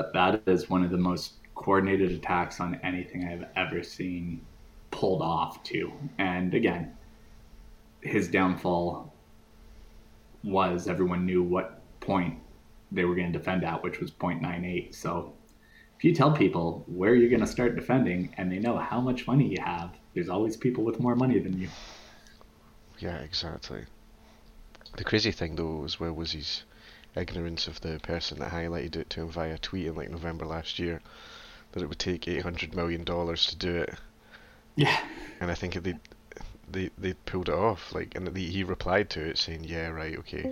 that that is one of the most coordinated attacks on anything I've ever seen pulled off too. And again, his downfall was everyone knew what point they were going to defend at, which was 0.98. So if you tell people where you're going to start defending and they know how much money you have, there's always people with more money than you. Yeah, exactly. The crazy thing though as well was his ignorance of the person that highlighted it to him via tweet in like November last year that it would take eight hundred million dollars to do it. Yeah. And I think they they they pulled it off like and the, he replied to it saying yeah right okay.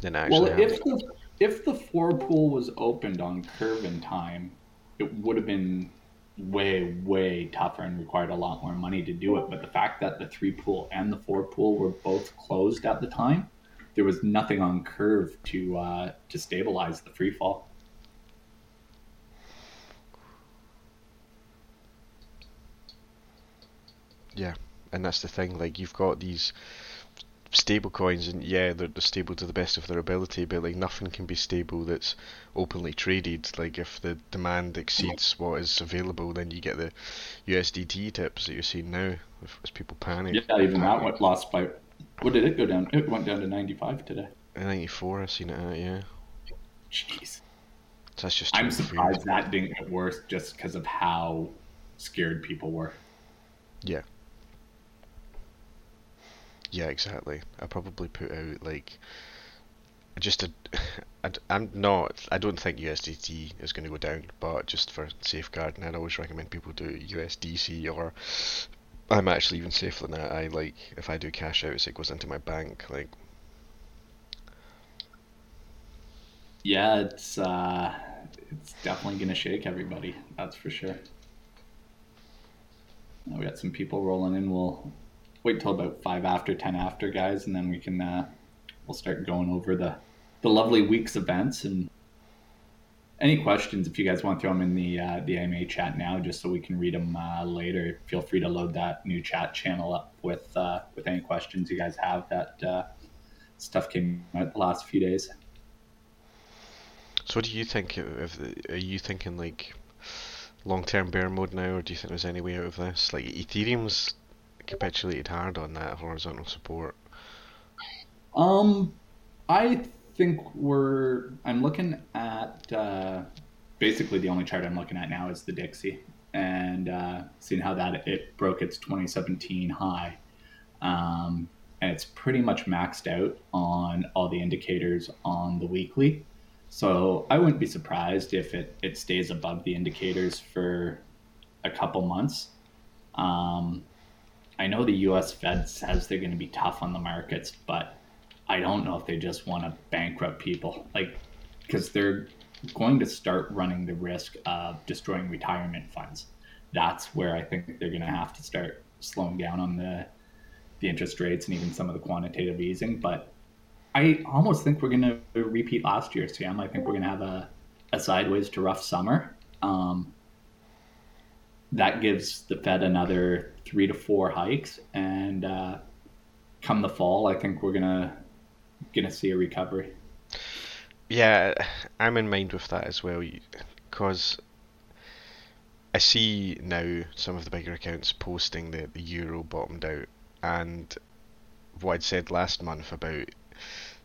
Then actually well, if the if the four pool was opened on curve in time, it would have been way way tougher and required a lot more money to do it. But the fact that the three pool and the four pool were both closed at the time, there was nothing on curve to uh, to stabilize the free fall. Yeah, and that's the thing. Like you've got these stable coins, and yeah, they're, they're stable to the best of their ability, but like nothing can be stable that's openly traded. Like if the demand exceeds what is available, then you get the USDT tips that you're seeing now as people panic. Yeah, even that went lost by. What did it go down? It went down to 95 today. 94, I've seen it at, yeah. Jeez. So that's just. I'm surprised that didn't get worse just because of how scared people were. Yeah. Yeah, exactly. I probably put out like just a. I, I'm not. I don't think USDT is going to go down, but just for safeguarding, I'd always recommend people do USDC or. I'm actually even safer than that. I like if I do cash outs, it goes into my bank. Like. Yeah, it's uh, it's definitely to shake everybody. That's for sure. We got some people rolling in. We'll wait till about five after, ten after, guys, and then we can uh, we'll start going over the the lovely week's events and any questions. If you guys want to throw them in the uh, the AMA chat now, just so we can read them uh, later, feel free to load that new chat channel up with uh, with any questions you guys have. That uh, stuff came out the last few days. So, what do you think? Are you thinking like long-term bear mode now, or do you think there's any way out of this? Like Ethereum's capitulated hard on that horizontal support? Um, I think we're. I'm looking at uh, basically the only chart I'm looking at now is the Dixie, and uh, seeing how that it broke its 2017 high, um, and it's pretty much maxed out on all the indicators on the weekly. So I wouldn't be surprised if it, it stays above the indicators for a couple months. Um, I know the U.S. Fed says they're going to be tough on the markets, but I don't know if they just want to bankrupt people, like because they're going to start running the risk of destroying retirement funds. That's where I think they're going to have to start slowing down on the the interest rates and even some of the quantitative easing. But I almost think we're going to repeat last year, Sam. I think we're going to have a, a sideways to rough summer. Um, that gives the Fed another three to four hikes, and uh, come the fall, I think we're gonna gonna see a recovery. Yeah, I'm in mind with that as well, because I see now some of the bigger accounts posting that the euro bottomed out, and what I'd said last month about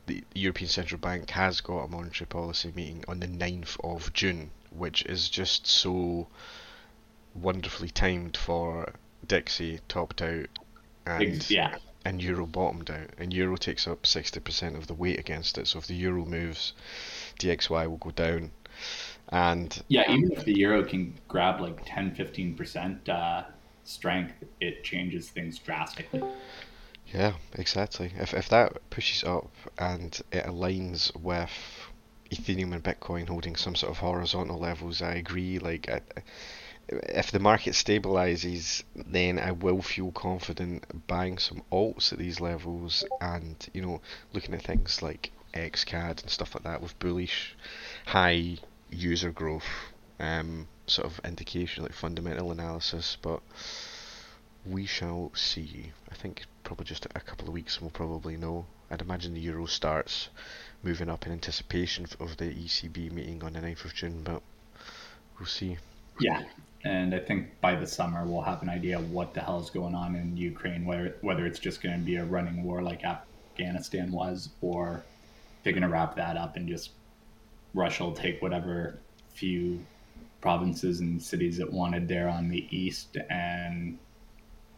the European Central Bank has got a monetary policy meeting on the 9th of June, which is just so wonderfully timed for Dixie topped out and yeah. And Euro bottomed out, and Euro takes up sixty percent of the weight against it. So if the Euro moves, DXY will go down. And yeah, even if the Euro can grab like 10 15 percent uh, strength, it changes things drastically. Yeah, exactly. If if that pushes up and it aligns with Ethereum and Bitcoin holding some sort of horizontal levels, I agree. Like I, if the market stabilizes, then I will feel confident buying some alts at these levels, and you know, looking at things like XCAD and stuff like that with bullish, high user growth, um, sort of indication like fundamental analysis. But we shall see. I think probably just a couple of weeks, and we'll probably know. I'd imagine the euro starts moving up in anticipation of the ECB meeting on the 9th of June, but we'll see. Yeah, and I think by the summer we'll have an idea what the hell is going on in Ukraine, whether whether it's just going to be a running war like Afghanistan was, or they're going to wrap that up and just Russia will take whatever few provinces and cities it wanted there on the east and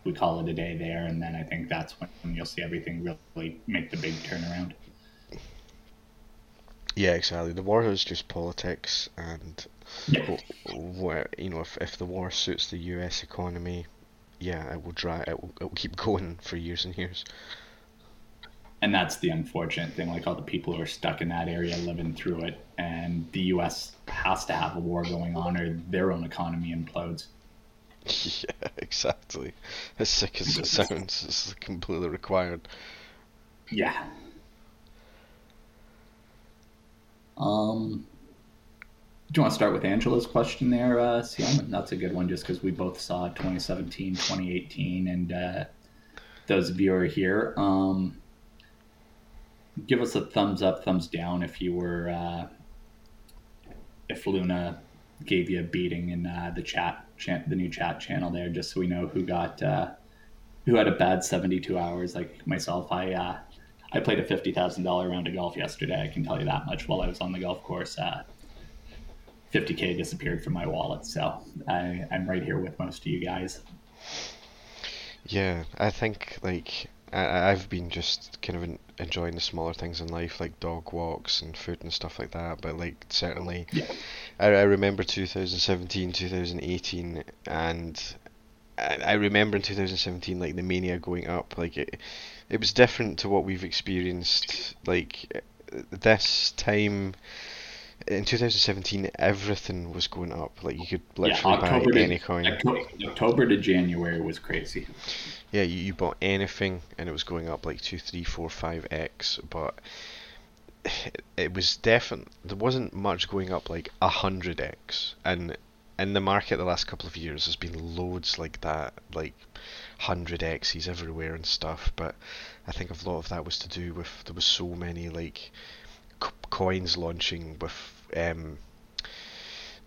we call it a day there and then i think that's when you'll see everything really make the big turnaround yeah exactly the war is just politics and. Where you know if, if the war suits the us economy yeah it will drive it will, it will keep going for years and years. And that's the unfortunate thing like all the people who are stuck in that area living through it and the us has to have a war going on or their own economy implodes. Yeah exactly. As sick as it sounds it's completely required. Yeah. Um do you want to start with Angela's question there, uh? That's a good one, just because we both saw 2017, 2018, and uh, those of you are here, um, give us a thumbs up, thumbs down if you were uh, if Luna gave you a beating in uh, the chat, the new chat channel there, just so we know who got uh, who had a bad seventy two hours. Like myself, I uh, I played a fifty thousand dollar round of golf yesterday. I can tell you that much. While I was on the golf course, uh, fifty k disappeared from my wallet. So I, I'm right here with most of you guys. Yeah, I think like I, I've been just kind of enjoying the smaller things in life, like dog walks and food and stuff like that. But like certainly, yeah. I, I remember 2017, 2018, and I, I remember in 2017 like the mania going up. Like it, it was different to what we've experienced. Like this time in 2017 everything was going up. Like you could literally yeah, buy any coin. October to january was crazy. Yeah you, you bought anything and it was going up like 2 3 4 5 x but it, it was definitely there wasn't much going up like 100x and in the market the last couple of years there's been loads like that like 100x's everywhere and stuff but i think a lot of that was to do with there was so many like coins launching with um,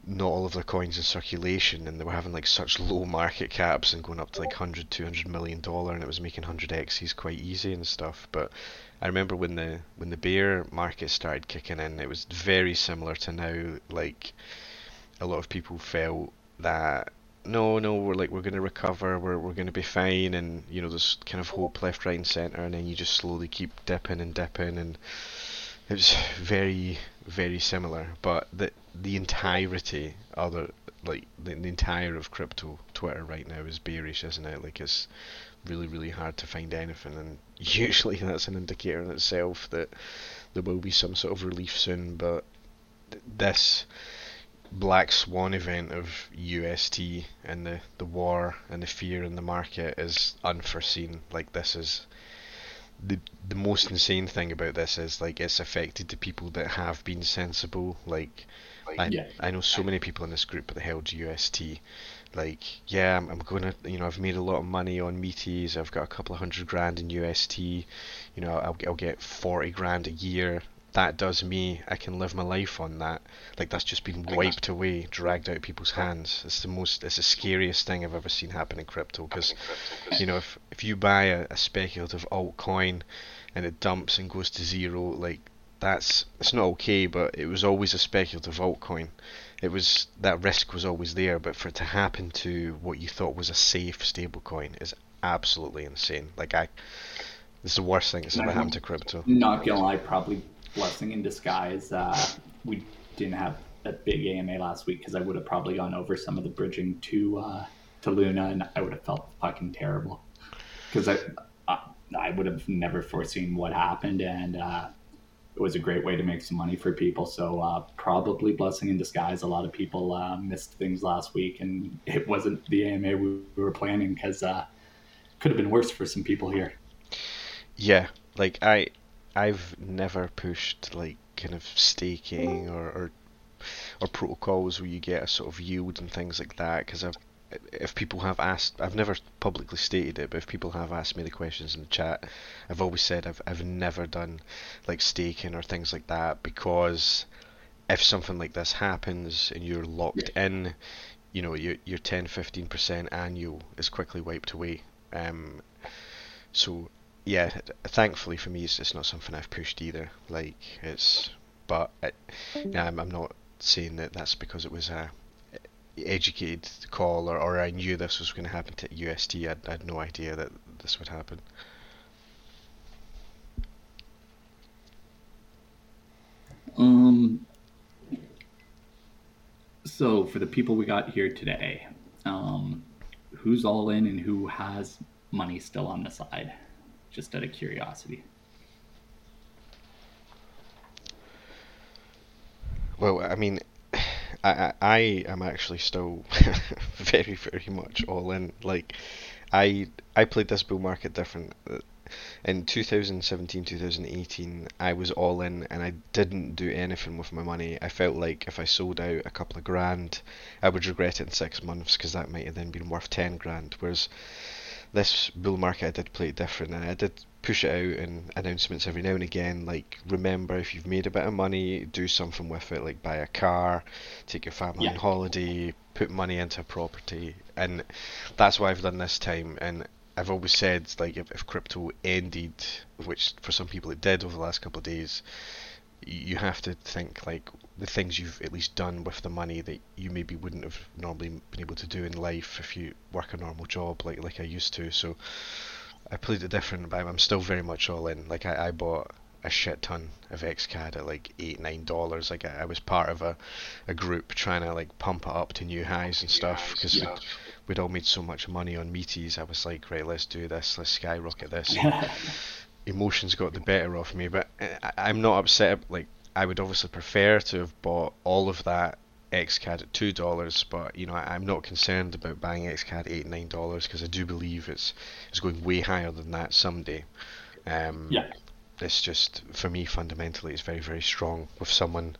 not all of their coins in circulation and they were having like such low market caps and going up to like 100 200 million dollar and it was making 100 x's quite easy and stuff. But i remember when the when the bear market started kicking in it was very similar to now like a lot of people felt that no no we're like we're going to recover we're, we're going to be fine and you know there's kind of hope left right and center and then you just slowly keep dipping and dipping and it was very very similar, but the the entirety other like the, the entire of crypto Twitter right now is bearish, isn't it? Like it's really really hard to find anything, and usually that's an indicator in itself that there will be some sort of relief soon. But this black swan event of UST and the the war and the fear in the market is unforeseen. Like this is the the most insane thing about this is like it's affected the people that have been sensible. Like I yeah. I know so many people in this group that held UST. Like yeah, I'm, I'm gonna you know I've made a lot of money on Meaties. I've got a couple of hundred grand in UST. You know I'll I'll get forty grand a year that does me, I can live my life on that. Like that's just been wiped away, dragged out of people's hands. It's the most, it's the scariest thing I've ever seen happen in crypto. Because, you know, if if you buy a, a speculative altcoin and it dumps and goes to zero, like that's it's not okay. But it was always a speculative altcoin. It was that risk was always there. But for it to happen to what you thought was a safe stablecoin is absolutely insane. Like I. This is the worst thing that's ever happened to crypto. Not gonna lie, probably blessing in disguise. Uh, we didn't have a big AMA last week because I would have probably gone over some of the bridging to uh, to Luna, and I would have felt fucking terrible because I, I, I would have never foreseen what happened, and uh, it was a great way to make some money for people. So uh, probably blessing in disguise. A lot of people uh, missed things last week, and it wasn't the AMA we, we were planning because uh, could have been worse for some people here. Yeah, like I I've never pushed like kind of staking or, or or protocols where you get a sort of yield and things like that because I've if people have asked, I've never publicly stated it, but if people have asked me the questions in the chat, I've always said I've I've never done like staking or things like that because if something like this happens and you're locked yeah. in, you know your your 10 15% annual is quickly wiped away. Um, so yeah, thankfully for me, it's, it's not something I've pushed either. Like it's, but yeah, I'm, I'm not saying that that's because it was a educated call or, or I knew this was going to happen to UST. I, I had no idea that this would happen. Um. So for the people we got here today, um, who's all in and who has money still on the side? Just out of curiosity. Well, I mean, I, I am actually still very very much all in. Like I I played this bull market different. Uh, in 2017 2018 I was all in and I didn't do anything with my money. I felt like if I sold out a couple of grand I would regret it in 6 months because that might have then been worth 10 grand whereas this bull market I did play it different and I did push it out in announcements every now and again. Like, remember if you've made a bit of money, do something with it. Like, buy a car, take your family yeah. on holiday, put money into a property, and that's what I've done this time. And I've always said, like, if, if crypto ended, which for some people it did over the last couple of days, you have to think like the things you've at least done with the money that you maybe wouldn't have normally been able to do in life if you work a normal job like like I used to. So I played it different, but I'm still very much all in. Like I, I bought a shit ton of XCAD at like eight nine dollars. Like I, I, was part of a, a group trying to like pump it up to new highs and stuff because yeah. we'd, we'd all made so much money on meaties. I was like, right, let's do this. Let's skyrocket this. Emotions got the better of me, but eh, I, I'm not upset. Like I would obviously prefer to have bought all of that XCAD at two dollars, but you know I, am not concerned about buying XCAD eight nine dollars because I do believe it's it's going way higher than that someday. Um, yeah. It's just for me fundamentally it's very very strong with someone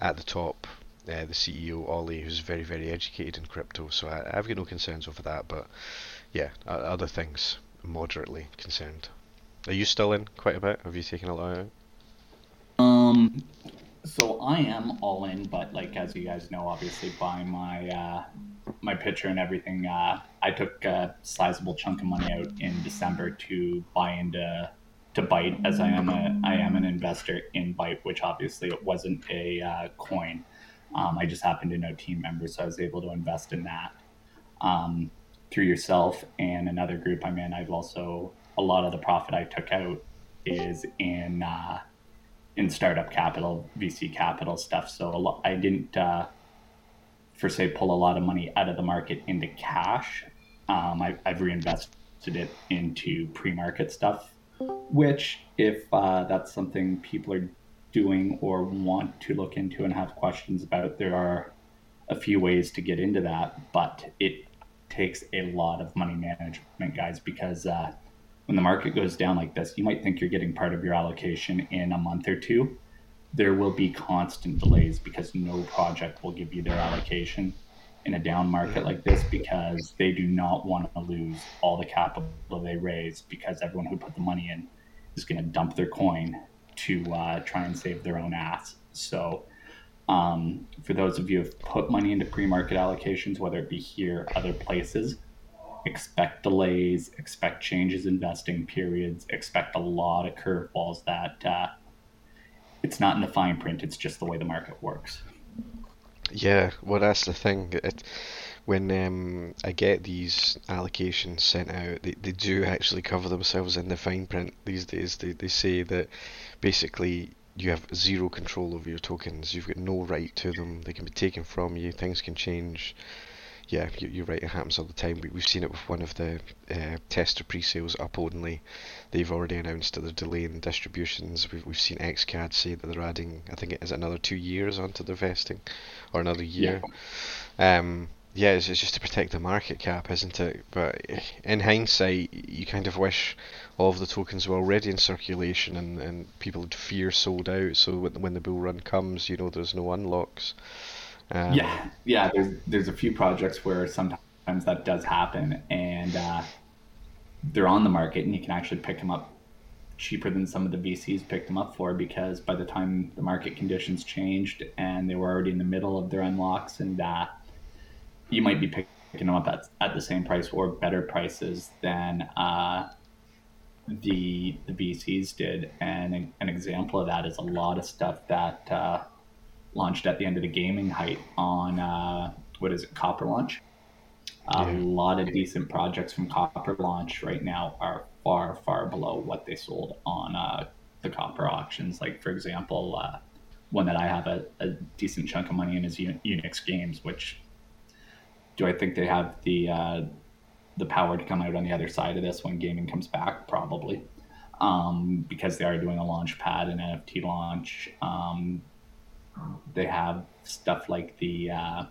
at the top, uh, the CEO Ollie, who's very very educated in crypto. So I, I've got no concerns over that, but yeah, other things moderately concerned. Are you still in quite a bit? Have you taken a lot out? Um, so I am all in, but like as you guys know, obviously by my uh, my picture and everything, uh, I took a sizable chunk of money out in December to buy into to Byte, as I am a I am an investor in Byte, which obviously it wasn't a uh, coin. Um, I just happened to know team members, so I was able to invest in that. Um, through yourself and another group I'm in, I've also a lot of the profit I took out is in uh, in startup capital, VC capital stuff. So lot, I didn't, uh, for say, pull a lot of money out of the market into cash. Um, I, have reinvested it into pre-market stuff, which, if uh, that's something people are doing or want to look into and have questions about, there are a few ways to get into that, but it takes a lot of money management, guys, because uh, when the market goes down like this, you might think you're getting part of your allocation in a month or two. There will be constant delays because no project will give you their allocation in a down market like this because they do not want to lose all the capital they raise because everyone who put the money in is going to dump their coin to uh, try and save their own ass. So, um, for those of you who've put money into pre market allocations, whether it be here, other places, expect delays, expect changes in vesting periods, expect a lot of curveballs that uh, it's not in the fine print, it's just the way the market works. Yeah, well, that's the thing. It, when um, I get these allocations sent out, they, they do actually cover themselves in the fine print these days. They, they say that basically you have zero control over your tokens, you've got no right to them, they can be taken from you, things can change yeah, you're right. It happens all the time. We, have seen it with one of the uh, tester pre-sales up only. They've already announced that they're delaying distributions. We've, we've seen XCAD say that they're adding, I think it is another two years onto their vesting, or another year. Yeah. Um, yeah, it's, it's just to protect the market cap, isn't it? But in hindsight, you kind of wish all of the tokens were already in circulation and, and people would fear sold out. So when, when the bull run comes, you know, there's no unlocks. Um, yeah, yeah. There's there's a few projects where sometimes that does happen, and uh, they're on the market, and you can actually pick them up cheaper than some of the VCs picked them up for because by the time the market conditions changed and they were already in the middle of their unlocks, and uh, you might be picking them up at, at the same price or better prices than uh, the the VCs did. And an example of that is a lot of stuff that uh, launched at the end of the gaming height on uh, what is it, Copper Launch. A yeah. lot of decent projects from Copper Launch right now are far, far below what they sold on uh, the Copper auctions. Like, for example, uh, one that I have a, a, decent chunk of money in is Unix Games, which do I think they have the uh, the power to come out on the other side of this when gaming comes back? Probably, um, because they are doing a launch pad and NFT launch. Um, they have stuff like the uh,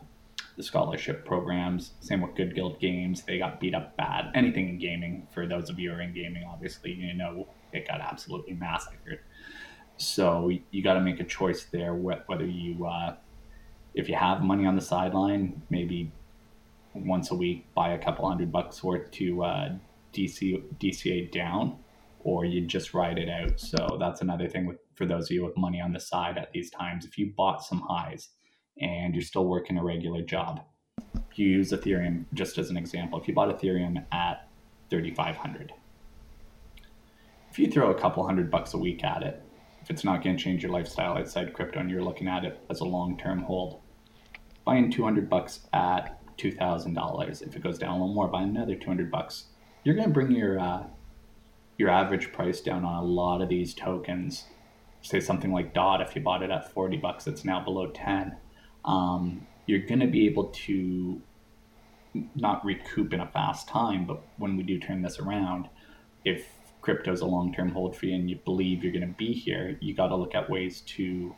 the scholarship programs. Same with Good Guild Games. They got beat up bad. Anything in gaming, for those of you who are in gaming, obviously, you know it got absolutely massacred. So you got to make a choice there whether you, uh, if you have money on the sideline, maybe once a week buy a couple hundred bucks worth to uh, DC, DCA down, or you just ride it out. So that's another thing with, for those of you with money on the side at these times. If you bought some highs, and you're still working a regular job. If you use Ethereum, just as an example, if you bought Ethereum at 3,500, if you throw a couple hundred bucks a week at it, if it's not going to change your lifestyle outside crypto and you're looking at it as a long term hold, buying 200 bucks at $2,000. If it goes down a little more, buy another 200 bucks. You're going to bring your uh, your average price down on a lot of these tokens. Say something like DOT, if you bought it at 40 bucks, it's now below 10 um, you're going to be able to not recoup in a fast time. But when we do turn this around, if crypto is a long term hold for you and you believe you're going to be here, you got to look at ways to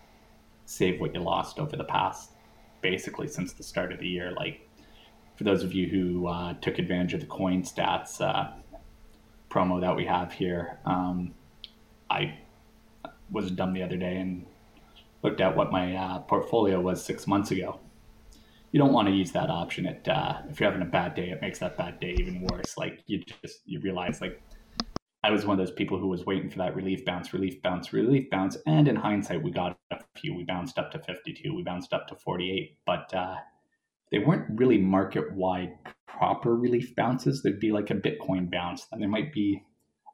save what you lost over the past, basically since the start of the year. Like for those of you who uh, took advantage of the CoinStats uh, promo that we have here, um, I was dumb the other day and looked at what my uh, portfolio was six months ago. You don't want to use that option. It uh, if you're having a bad day, it makes that bad day even worse. Like you just you realize like I was one of those people who was waiting for that relief bounce, relief bounce, relief bounce, and in hindsight, we got a few. We bounced up to 52, we bounced up to 48, but uh, they weren't really market wide proper relief bounces. There'd be like a Bitcoin bounce, and there might be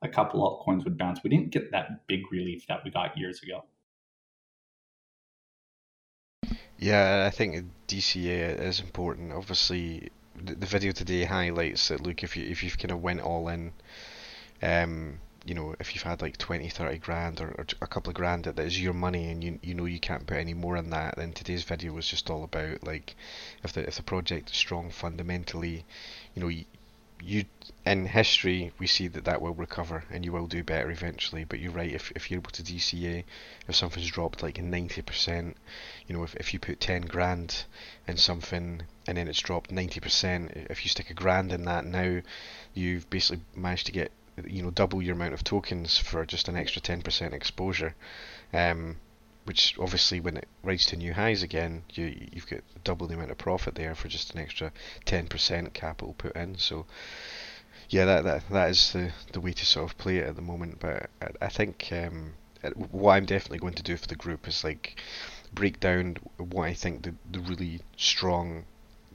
a couple of altcoins would bounce. We didn't get that big relief that we got years ago. Yeah, I think DCA is important. Obviously, the, the video today highlights that. Look, if you if you've kind of went all in, um, you know, if you've had like 20, 30 grand or, or a couple of grand that is your money and you you know you can't put any more in that, then today's video was just all about like if the if the project is strong fundamentally, you know, you, you in history we see that that will recover and you will do better eventually but you're right if, if you're able to DCA if something's dropped like 90% you know if, if you put 10 grand in something and then it's dropped 90% if you stick a grand in that now you've basically managed to get you know double your amount of tokens for just an extra 10% exposure. Um, which obviously when it rises to new highs again, you you've got double the amount of profit there for just an extra ten percent capital put in. So yeah, that that that is the the way to sort of play it at the moment. But I, I think um, what I'm definitely going to do for the group is like break down what I think the the really strong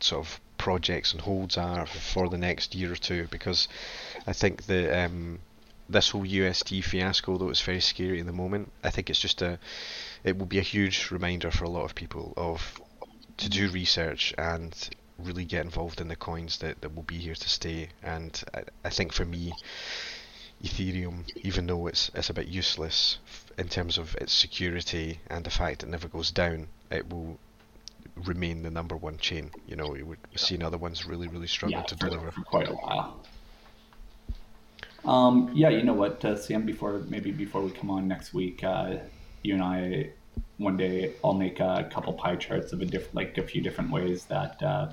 sort of projects and holds are for the next year or two because I think the um, this whole UST fiasco, though it's very scary in the moment, I think it's just a it will be a huge reminder for a lot of people of to do research and really get involved in the coins that, that will be here to stay. And I, I think for me, Ethereum, even though it's it's a bit useless in terms of its security and the fact it never goes down, it will remain the number one chain. You know, we've seen other ones really, really struggle yeah, to deliver for quite a while. Um, yeah, you know what, uh, Sam. Before maybe before we come on next week, uh, you and I one day I'll make a couple pie charts of a different, like a few different ways that uh,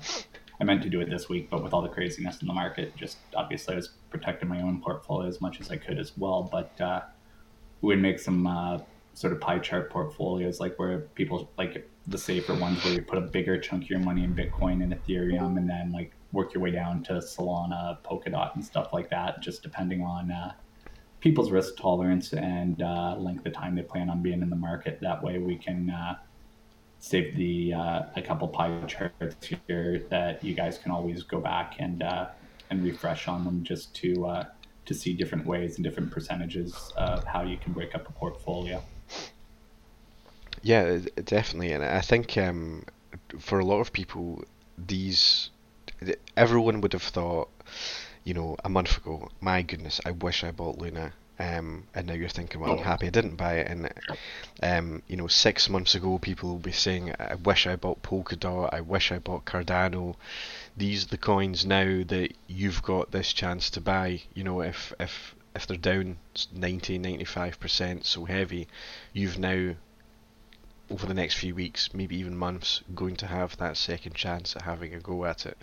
I meant to do it this week, but with all the craziness in the market, just obviously I was protecting my own portfolio as much as I could as well. But uh, we would make some uh, sort of pie chart portfolios, like where people like the safer ones where you put a bigger chunk of your money in Bitcoin and Ethereum, and then like work your way down to Solana, Polkadot, and stuff like that, just depending on uh, people's risk tolerance and uh, length of time they plan on being in the market. That way, we can uh, save the uh, a couple pie charts here that you guys can always go back and uh, and refresh on them just to uh, to see different ways and different percentages of how you can break up a portfolio. Yeah, definitely, and I think um, for a lot of people, these everyone would have thought, you know, a month ago, my goodness, I wish I bought Luna. Um, and now you're thinking, well, I'm happy I didn't buy it. And um, you know, six months ago, people will be saying, I wish I bought Polkadot. I wish I bought Cardano. These are the coins now that you've got this chance to buy. You know, if if if they're down 90, 95 percent so heavy, you've now over the next few weeks, maybe even months, going to have that second chance at having a go at it.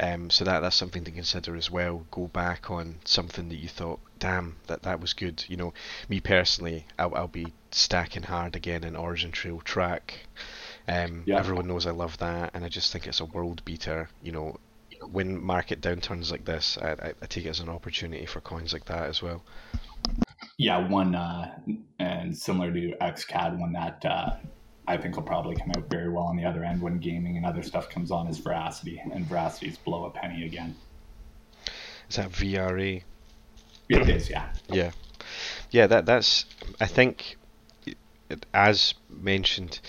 Um, so that that's something to consider as well. Go back on something that you thought, damn, that that was good. You know, me personally, I'll, I'll be stacking hard again in OriginTrail TRAC. Um, yeah. Everyone knows I love that, and I just think it's a world beater. You know, when market downturns like this, I, I, I take it as an opportunity for coins like that as well. Yeah, one uh, and similar to XCAD, one that uh, I think will probably come out very well on the other end when gaming and other stuff comes on is Verasity, and Verasity's below a penny again. Is that VRA? It is, yeah. Yeah, yeah. That that's. I think, as mentioned,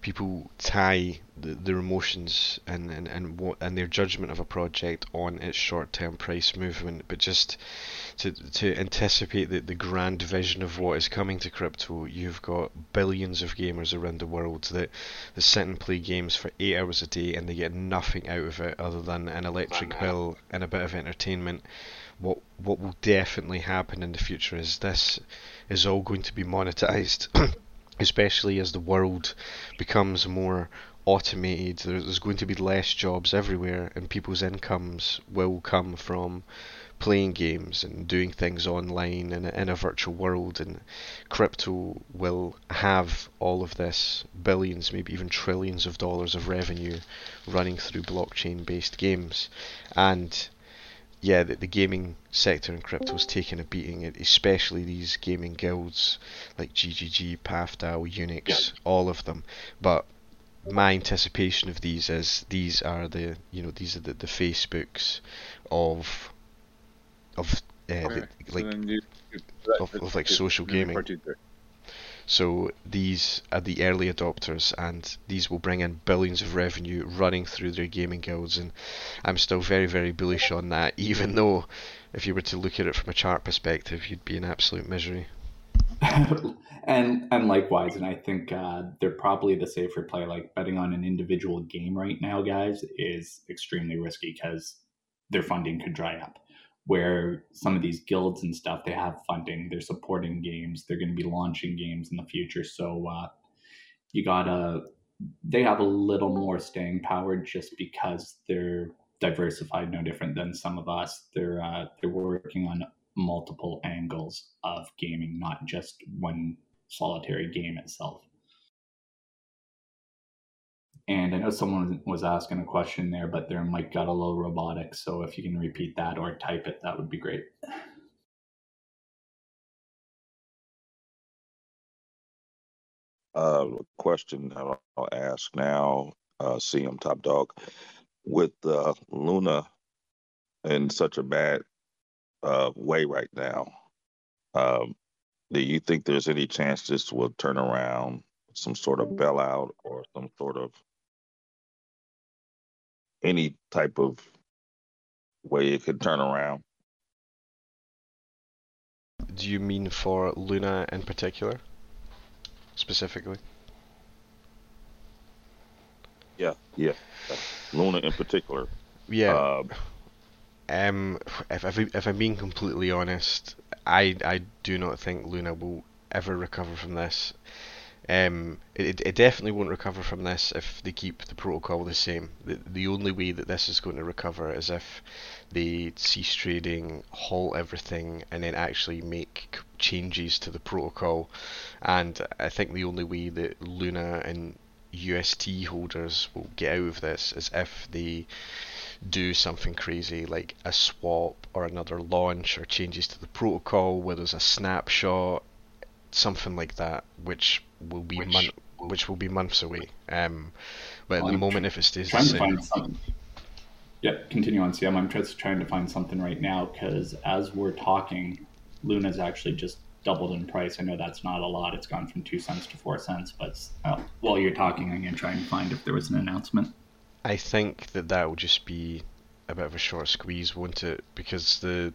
people tie the, their emotions and, and, and what and their judgment of a project on its short term price movement, but just to to anticipate the, the grand vision of what is coming to crypto, you've got billions of gamers around the world that, that sit and play games for eight hours a day and they get nothing out of it other than an electric bill and a bit of entertainment. What what will definitely happen in the future is this is all going to be monetized especially as the world becomes more automated, there's going to be less jobs everywhere, and people's incomes will come from playing games and doing things online in a, in a virtual world. And crypto will have all of this billions, maybe even trillions of dollars of revenue running through blockchain based games. And yeah, the, the gaming sector in crypto is taking a beating, especially these gaming guilds like GGG, PathDAO, Unix, yeah. all of them. But my anticipation of these is these are the you know these are the, the Facebooks of of uh, the, like of, of, like social gaming. So these are the early adopters, and these will bring in billions of revenue running through their gaming guilds. And I'm still very, very bullish on that, even though if you were to look at it from a chart perspective, you'd be in absolute misery. and and likewise, and I think uh, they're probably the safer play. Like betting on an individual game right now, guys, is extremely risky because their funding could dry up where some of these guilds and stuff they have funding they're supporting games they're going to be launching games in the future. So uh, you gotta they have a little more staying power just because they're diversified no different than some of us. They're uh, they're working on multiple angles of gaming not just one solitary game itself and I know someone was asking a question there, but their mic got a little robotic. So if you can repeat that or type it, that would be great. Uh, question I'll ask now, uh, CM Top Dog, with uh, Luna in such a bad uh, way right now, um, do you think there's any chance this will turn around, some sort of bailout or some sort of any type of way it could turn around. Do you mean for Luna in particular? Specifically? Yeah, yeah. Luna in particular. Yeah. Uh, um, if, if, if I'm being completely honest, I, I do not think Luna will ever recover from this. Um, it, it definitely won't recover from this if they keep the protocol the same. The, the only way that this is going to recover is if they cease trading, halt everything, and then actually make changes to the protocol. And I think the only way that Luna and UST holders will get out of this is if they do something crazy like a swap or another launch or changes to the protocol where there's a snapshot, something like that, which will be which, which will be months away. Um, but at the I'm moment, if it stays the same. Yep, continue on CM. I'm just trying to find something right now because as we're talking, Luna's actually just doubled in price. I know that's not a lot. It's gone from two cents to four cents. But uh, while you're talking, I'm going to try and find if there was an announcement. I think that that will just be a bit of a short squeeze, won't it? Because the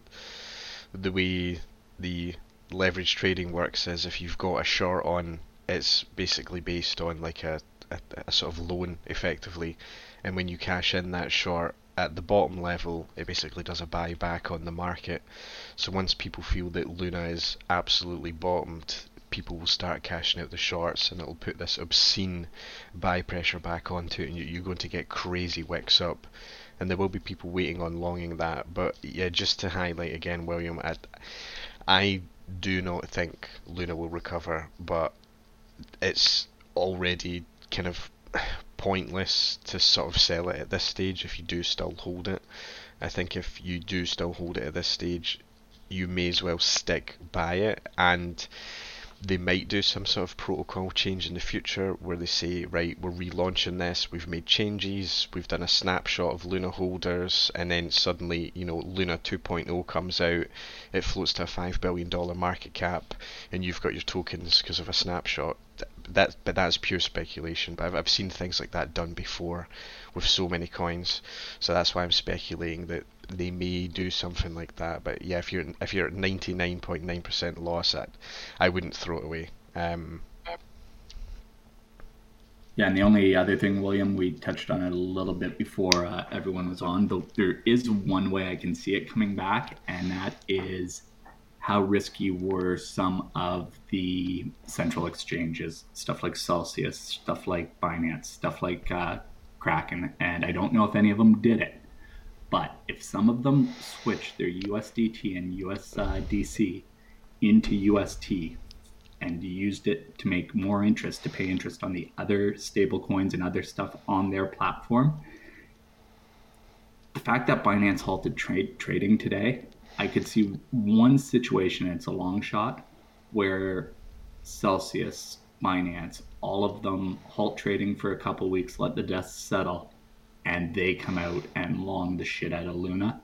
the way the leverage trading works is if you've got a short on, it's basically based on like a, a, a sort of loan effectively, and when you cash in that short, at the bottom level, it basically does a buyback on the market. So once people feel that Luna is absolutely bottomed, people will start cashing out the shorts and it'll put this obscene buy pressure back onto it and you're going to get crazy wicks up. And there will be people waiting on longing that. But yeah just to highlight again William I, I do not think Luna will recover but it's already kind of pointless to sort of sell it at this stage if you do still hold it. I think if you do still hold it at this stage, you may as well stick by it. And they might do some sort of protocol change in the future where they say, right, we're relaunching this, we've made changes, we've done a snapshot of Luna holders, and then suddenly, you know, Luna 2.0 comes out, it floats to a $5 billion market cap, and you've got your tokens because of a snapshot. That, but that's pure speculation. But I've, I've seen things like that done before with so many coins, so that's why I'm speculating that they may do something like that. But yeah, if you're if you're at 99.9% loss, at I wouldn't throw it away. Um, yeah, and the only other thing, William, we touched on it a little bit before uh, everyone was on. Though there is one way I can see it coming back, and that is how risky were some of the central exchanges, stuff like Celsius, stuff like Binance, stuff like uh, Kraken, and I don't know if any of them did it. But if some of them switched their USDT and USDC into UST and used it to make more interest, to pay interest on the other stable coins and other stuff on their platform, the fact that Binance halted trade trading today, I could see one situation, it's a long shot, where Celsius, Binance, all of them halt trading for a couple weeks, let the dust settle, and they come out and long the shit out of Luna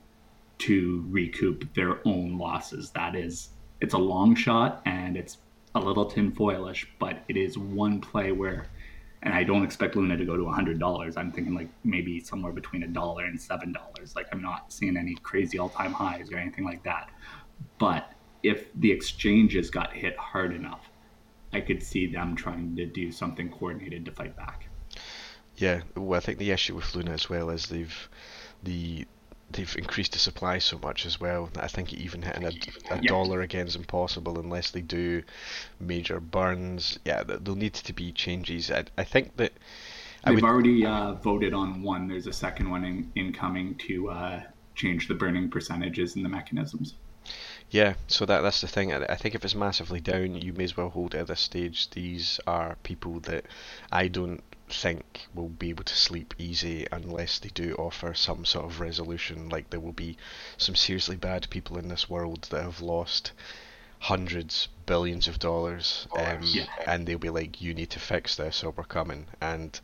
to recoup their own losses. That is, it's a long shot and it's a little tinfoilish, but it is one play where, and I don't expect Luna to go to $100. I'm thinking like maybe somewhere between a dollar and $7. Like I'm not seeing any crazy all time highs or anything like that. But if the exchanges got hit hard enough, I could see them trying to do something coordinated to fight back. Yeah, well, I think the issue with Luna as well is they've the they've increased the supply so much as well that I think even hitting a, a dollar again is impossible unless they do major burns. Yeah, there'll need to be changes. I, I think that they've would... already uh, voted on one. There's a second one in, incoming to uh, change the burning percentages and the mechanisms. Yeah, so that that's the thing. I, I think if it's massively down, you may as well hold it at this stage. These are people that I don't think will be able to sleep easy unless they do offer some sort of resolution. Like there will be some seriously bad people in this world that have lost hundreds, billions of dollars, um, yeah. and they'll be like, "You need to fix this, or we're coming." And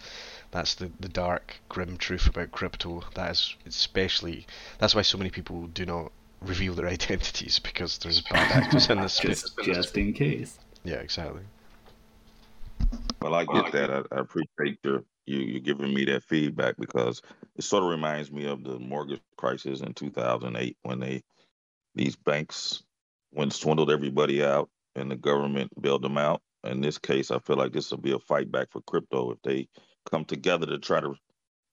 that's the the dark, grim truth about crypto. That is especially that's why so many people do not reveal their identities because there's bad actors in this space. Just, just in case. Yeah, exactly. Well, I get that. I, I appreciate your you you giving me that feedback because it sort of reminds me of the mortgage crisis in 2008 when they these banks when swindled everybody out and the government bailed them out. In this case, I feel like this will be a fight back for crypto if they come together to try to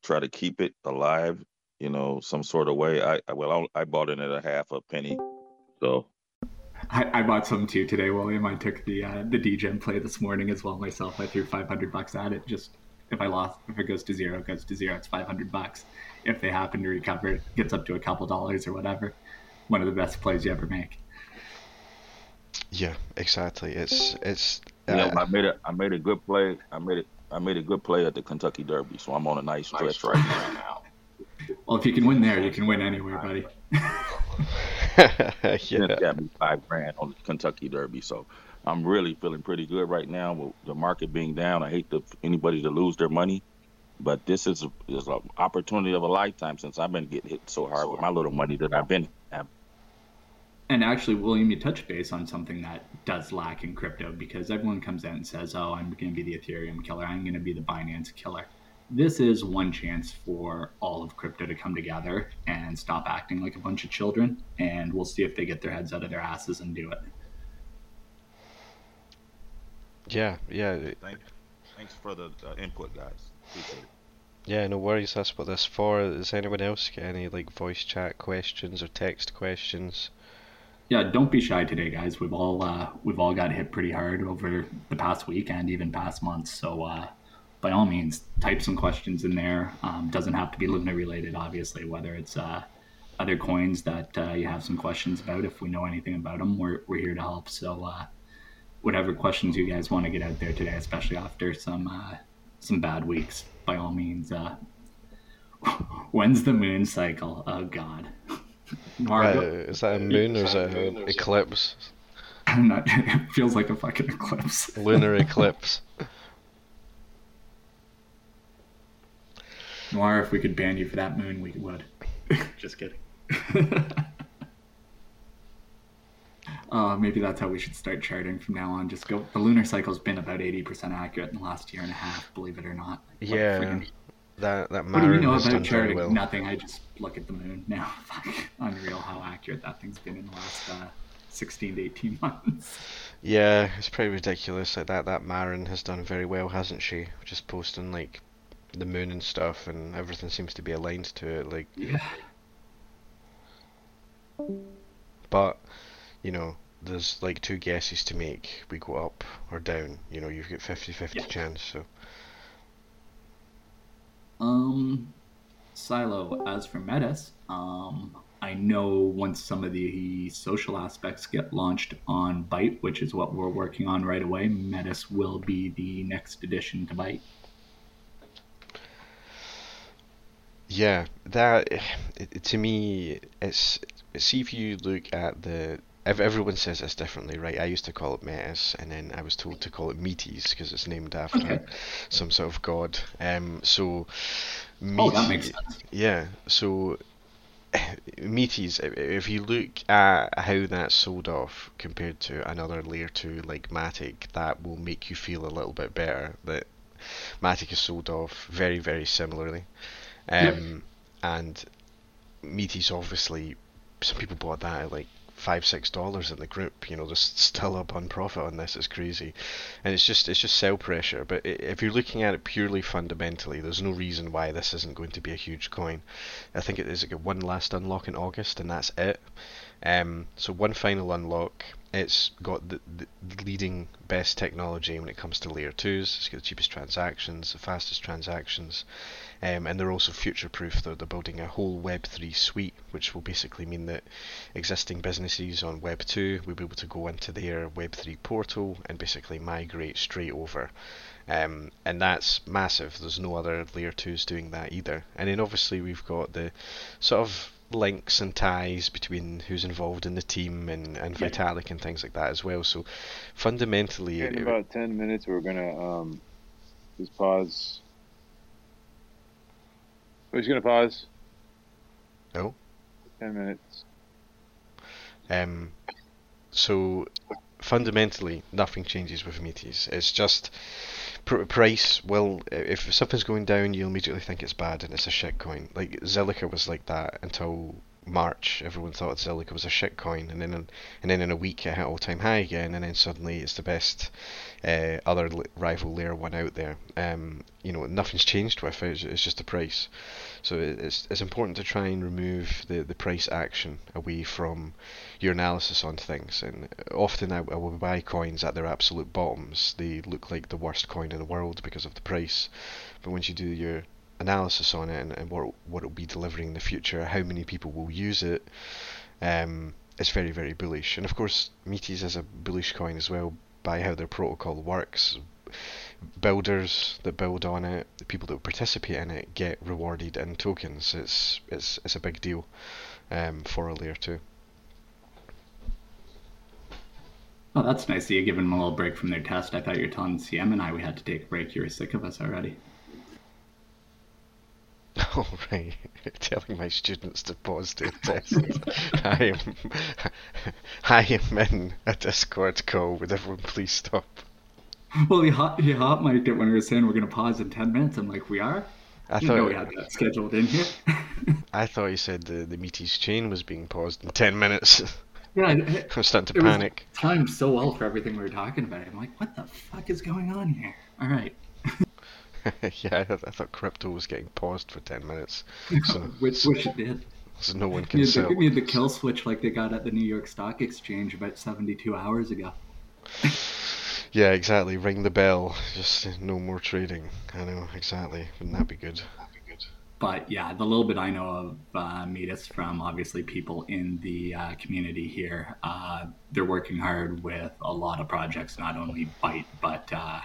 try to keep it alive. You know, some sort of way. I well, I, I bought in at a half a penny, so I, I, bought some too today, William. I took the uh, the degen play this morning as well myself. I threw 500 bucks at it. Just if I lost, if it goes to zero, it goes to zero. It's 500 bucks. If they happen to recover, it gets up to a couple dollars or whatever. One of the best plays you ever make. Yeah, exactly. It's it's. Uh, you know, I made a I made a good play. I made it. I made a good play at the Kentucky Derby, so I'm on a nice stretch right now. Well, if you can win there, you can win anywhere, buddy. Smith yeah. got me five grand on the Kentucky Derby, so I'm really feeling pretty good right now. With the market being down, I hate to, anybody to lose their money, but this is is an opportunity of a lifetime since I've been getting hit so hard with my little money that I've been having. And actually, William, you touch base on something that does lack in crypto because everyone comes out and says, "Oh, I'm going to be the Ethereum killer. I'm going to be the Binance killer." This is one chance for all of crypto to come together and stop acting like a bunch of children, and we'll see if they get their heads out of their asses and do it. Yeah, yeah, Thank, thanks for the uh, input, guys. Appreciate it. yeah. No worries. That's what this for. Does anyone else get any like voice chat questions or text questions? Yeah, don't be shy today, guys. We've all uh, we've all got hit pretty hard over the past week and even past months. So uh, by all means, type some questions in there. Um, doesn't have to be Luna related, obviously. Whether it's uh, other coins that uh, you have some questions about, if we know anything about them, we're we're here to help. So uh, whatever questions you guys want to get out there today, especially after some uh, some bad weeks, by all means. Uh, when's the moon cycle? Oh God. Margo, is that a moon or is that an eclipse? I'm not, it feels like a fucking eclipse. Lunar eclipse. Noir, if we could ban you for that moon, we would. Just kidding. uh, maybe that's how we should start charting from now on. Just go. The lunar cycle's been about 80% accurate in the last year and a half, believe it or not. Like, Yeah, that that What do you Marin know about charting? well. Nothing. I just look at the moon now. Unreal how accurate that thing's been in the last uh, 16 to 18 months. Yeah, it's pretty ridiculous. Like that that Marin has done very well, hasn't she? Just posting like the moon and stuff, and everything seems to be aligned to it. Like, Yeah. but you know, there's like two guesses to make. We go up or down. You know, you've got 50-50 Yeah. chance. So Um, Silo, as for Metis, um, I know once some of the social aspects get launched on Byte, which is what we're working on right away, Metis will be the next addition to Byte. Yeah, that it, to me, it's see if you look at the. Everyone says this differently, right? I used to call it Metis, and then I was told to call it Meaties because it's named after Okay. some sort of god. Um, so Oh, that makes sense. Yeah, so Meaties, i- if you look at how that's sold off compared to another layer 2 like Matic, that will make you feel a little bit better that Matic is sold off very, very similarly. Um, And Meaty's obviously, some people bought that at like five, six dollars in the group. You know, there's still up on profit on this. It's crazy, and it's just it's just sell pressure. But if you're looking at it purely fundamentally, there's no reason why this isn't going to be a huge coin. I think it is like one last unlock in August, and that's it. Um, so one final unlock. It's got the, the leading best technology when it comes to layer twos. It's got the cheapest transactions, the fastest transactions, um, and they're also future proof. They're, they're building a whole Web3 suite, which will basically mean that existing businesses on Web2 will be able to go into their Web3 portal and basically migrate straight over. Um, and that's massive. There's no other layer 2s doing that either. And then obviously we've got the sort of links and ties between who's involved in the team and, and Yeah. Vitalik and things like that as well. So fundamentally, In it- about 10 minutes, we're gonna um, just pause. We're just gonna pause. Oh. 10 minutes. Um, so fundamentally, nothing changes with Meaties. It's just pr- price. Well, if something's going down, you immediately think it's bad and it's a shit coin. Like Zilliqa was like that until March. Everyone thought Zilliqa was a shit coin, and then in, and then in a week it hit all time high again, and then suddenly it's the best uh, other rival layer one out there. Um, you know, nothing's changed with it. It's, it's just the price. So it's it's important to try and remove the, the price action away from your analysis on things. And often I, I will buy coins at their absolute bottoms. They look like the worst coin in the world because of the price. But once you do your analysis on it and, and what what it'll be delivering in the future, how many people will use it, um, it's very very bullish. And of course, Metis is a bullish coin as well by how their protocol works. builders that build on it, the people that participate in it get rewarded in tokens. It's it's it's a big deal um, for a layer two. Oh, that's nice. you giving them a little break from their test. I thought you were telling CM and I we had to take a break. You were sick of us already. Oh, right. Telling my students to pause their tests. I am, I am in a Discord call. Would everyone please stop? Well, he hot, he hot mic'd it when we were saying we're going to pause in 10 minutes. I'm like, we are? I You thought know we had that scheduled in here. I thought you said the the Meaties chain was being paused in ten minutes. yeah, it, I'm starting to it panic. timed so well for everything we were talking about. I'm like, what the fuck is going on here? All right. yeah, I, thought- crypto was getting paused for ten minutes, so, Wish, wish it did. so no one We can had, sell. the, we had the kill switch like they got at the New York Stock Exchange about 72 hours ago. Yeah, exactly. Ring the bell. Just no more trading. I know exactly. Wouldn't that be good? That'd be good. But yeah, the little bit I know of uh, Metis from obviously people in the uh, community here, uh, they're working hard with a lot of projects, not only Byte, but uh,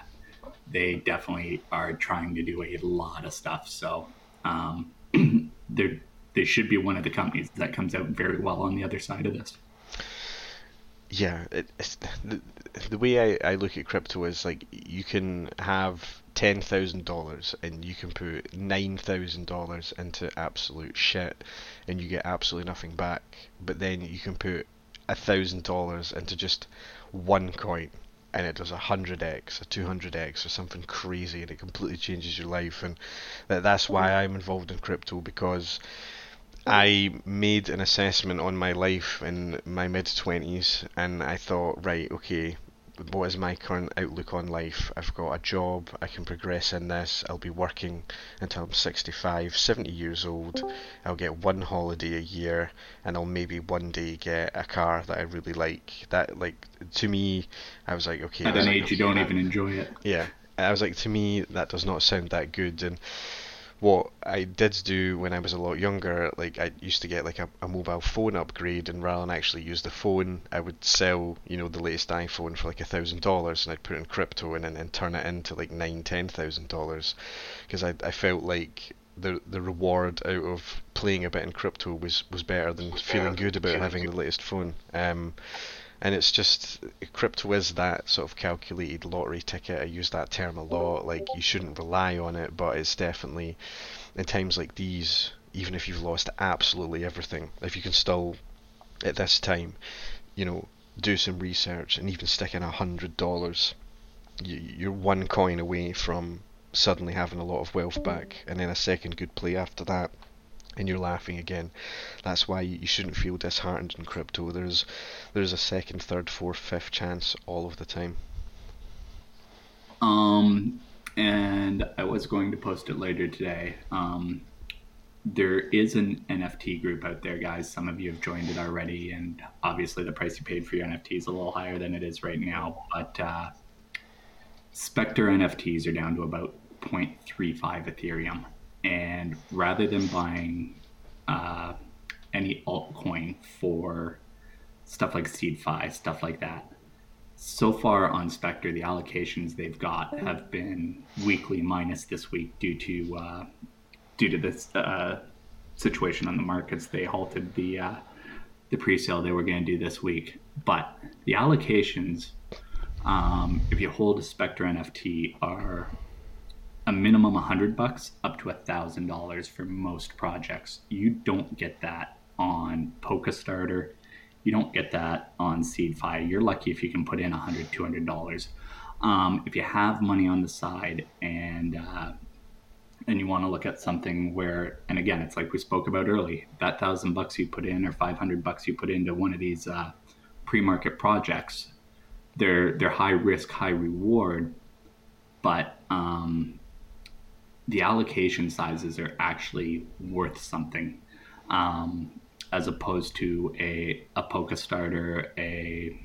they definitely are trying to do a lot of stuff. So um, they're, they should be one of the companies that comes out very well on the other side of this. Yeah, it, the, the way I, I look at crypto is like you can have ten thousand dollars and you can put nine thousand dollars into absolute shit and you get absolutely nothing back. But then you can put a thousand dollars into just one coin and it does a hundred x, a two hundred x, or something crazy, and it completely changes your life. And that, that's why mm. I'm involved in crypto because mm. I made an assessment on my life in my mid 20s and I thought, right, okay, what is my current outlook on life? I've got a job, I can progress in this, I'll be working until I'm 65, 70 years old, I'll get one holiday a year, and I'll maybe one day get a car that I really like. That, like, to me, I was like, okay. At an age you don't even enjoy it. yeah, I was like, to me, that does not sound that good. And what I did do when I was a lot younger, like I used to get like a, a mobile phone upgrade, and rather than actually use the phone, I would sell, you know, the latest iPhone for like a thousand dollars, and I'd put it in crypto and then turn it into like nine, ten thousand dollars, because I I felt like the the reward out of playing a bit in crypto was was better than feeling good about having the latest phone. Um, and it's just crypto is that sort of calculated lottery ticket. I use that term a lot. Like you shouldn't rely on it, but it's definitely in times like these, even if you've lost absolutely everything, if you can still at this time, you know, do some research and even stick in a hundred dollars, you, you're one coin away from suddenly having a lot of wealth back, and then a second good play after that. And you're laughing again. That's why you shouldn't feel disheartened in crypto. There's there's a second, third, fourth, fifth chance all of the time. Um, and I was going to post it later today. Um, there is an NFT group out there, guys. Some of you have joined it already, and obviously the price you paid for your NFT is a little higher than it is right now. But uh, Spectre NFTs are down to about 0.35 Ethereum, and rather than buying uh, any altcoin for stuff like Seedify, stuff like that, so far on Spectre, the allocations they've got have been weekly minus this week due to uh, due to this uh, situation on the markets. They halted the uh, the pre-sale they were going to do this week, but the allocations, um, if you hold a Spectre NFT, are a minimum 100 bucks up to a thousand dollars for most projects. You don't get that on Polkastarter you don't get that on Seedify. You're lucky if you can put in $100, $200. Um, if you have money on the side and uh, and you want to look at something where, and again, it's like we spoke about early, that thousand bucks you put in or 500 bucks you put into one of these uh, pre-market projects, they're they're high risk, high reward, but um, the allocation sizes are actually worth something. Um, as opposed to a, a Polkastarter, a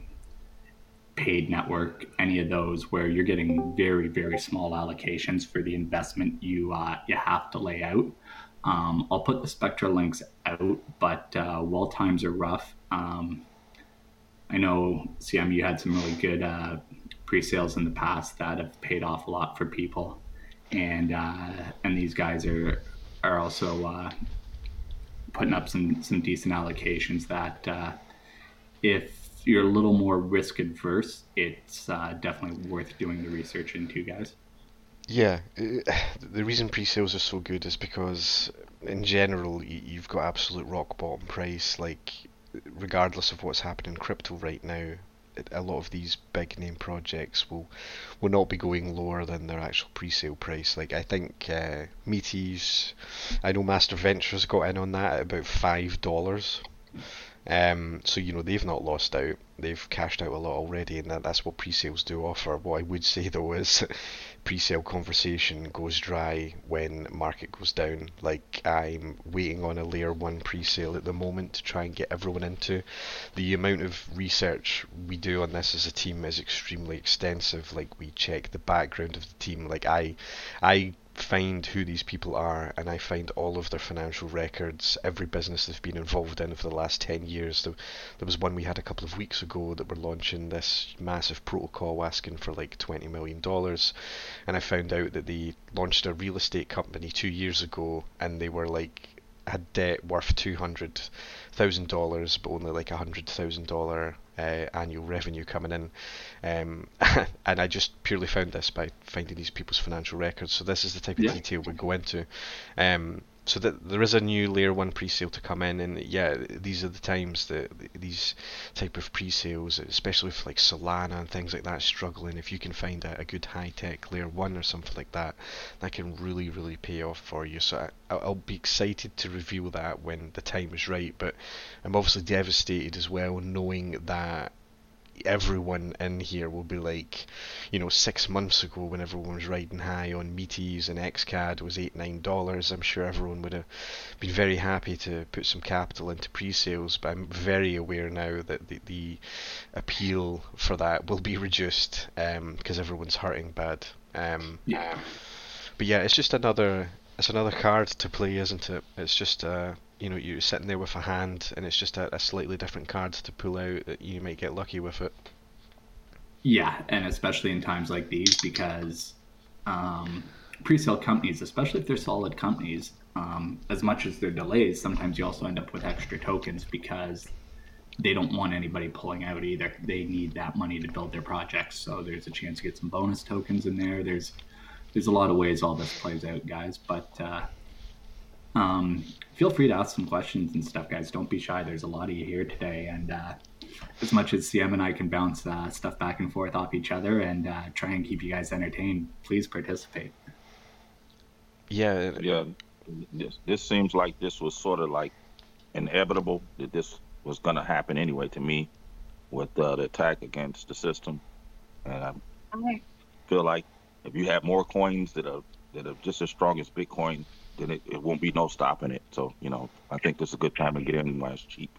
paid network, any of those where you're getting very, very small allocations for the investment you uh, you have to lay out. Um, I'll put the Spectra links out, but uh, while times are rough, um, I know CM you had some really good uh, pre-sales in the past that have paid off a lot for people, and uh, and these guys are are also uh, putting up some some decent allocations that uh, if you're a little more risk adverse, it's uh, definitely worth doing the research into, guys. Yeah, the reason pre-sales are so good is because in general you've got absolute rock bottom price. Like, regardless of what's happening in crypto right now, a lot of these big name projects will will not be going lower than their actual pre-sale price. Like I think uh, Metis, I know Master Ventures got in on that at about five dollars. Um, so you know they've not lost out. They've cashed out a lot already, and that, that's what pre-sales do offer. What I would say though is pre-sale conversation goes dry when market goes down. Like I'm waiting on a layer one pre-sale at the moment to try and get everyone into. The amount of research we do on this as a team is extremely extensive. Like we check the background of the team. Like I, I find who these people are and I find all of their financial records, every business they've been involved in for the last 10 years. There, there was one we had a couple of weeks ago that were launching this massive protocol asking for like $20 million. And I found out that they launched a real estate company two years ago and they were like, had debt worth $200,000 but only like a $100,000 uh, annual revenue coming in. Um, and I just purely found this by finding these people's financial records. So this is the type of yeah. detail we go into. Um, so that there is a new layer one pre-sale to come in and yeah these are the times that these type of pre-sales especially with like solana and things like that struggling. If you can find a, a good high-tech layer one or something like that that can really really pay off for you. So I, i'll be excited to reveal that when the time is right but i'm obviously devastated as well knowing that everyone in here will be like, you know, six months ago when everyone was riding high on Metis and XCAD was eight nine dollars. I'm sure everyone would have been very happy to put some capital into pre-sales, but I'm very aware now that the, the appeal for that will be reduced because um, everyone's hurting bad. Um, yeah. But yeah, it's just another it's another card to play, isn't it? It's just uh, you know you're sitting there with a hand and it's just a, a, slightly different card to pull out that you might get lucky with it. Yeah and especially in times like these because um, pre-sale companies especially if they're solid companies um, as much as they're delays sometimes you also end up with extra tokens because they don't want anybody pulling out either. They need that money to build their projects. So there's a chance to get some bonus tokens in there. There's there's a lot of ways all this plays out guys. But uh, um, feel free to ask some questions and stuff, guys. Don't be shy. There's a lot of you here today, and uh, as much as CM and I can bounce uh, stuff back and forth off each other and uh, try and keep you guys entertained, please participate. Yeah, yeah. This, this seems like this was sort of like inevitable that this was going to happen anyway to me with uh, the attack against the system, and I feel like if you have more coins that are that are just as strong as Bitcoin, then it, it won't be no stopping it. So, you know, I think this is a good time to get in while it's cheap.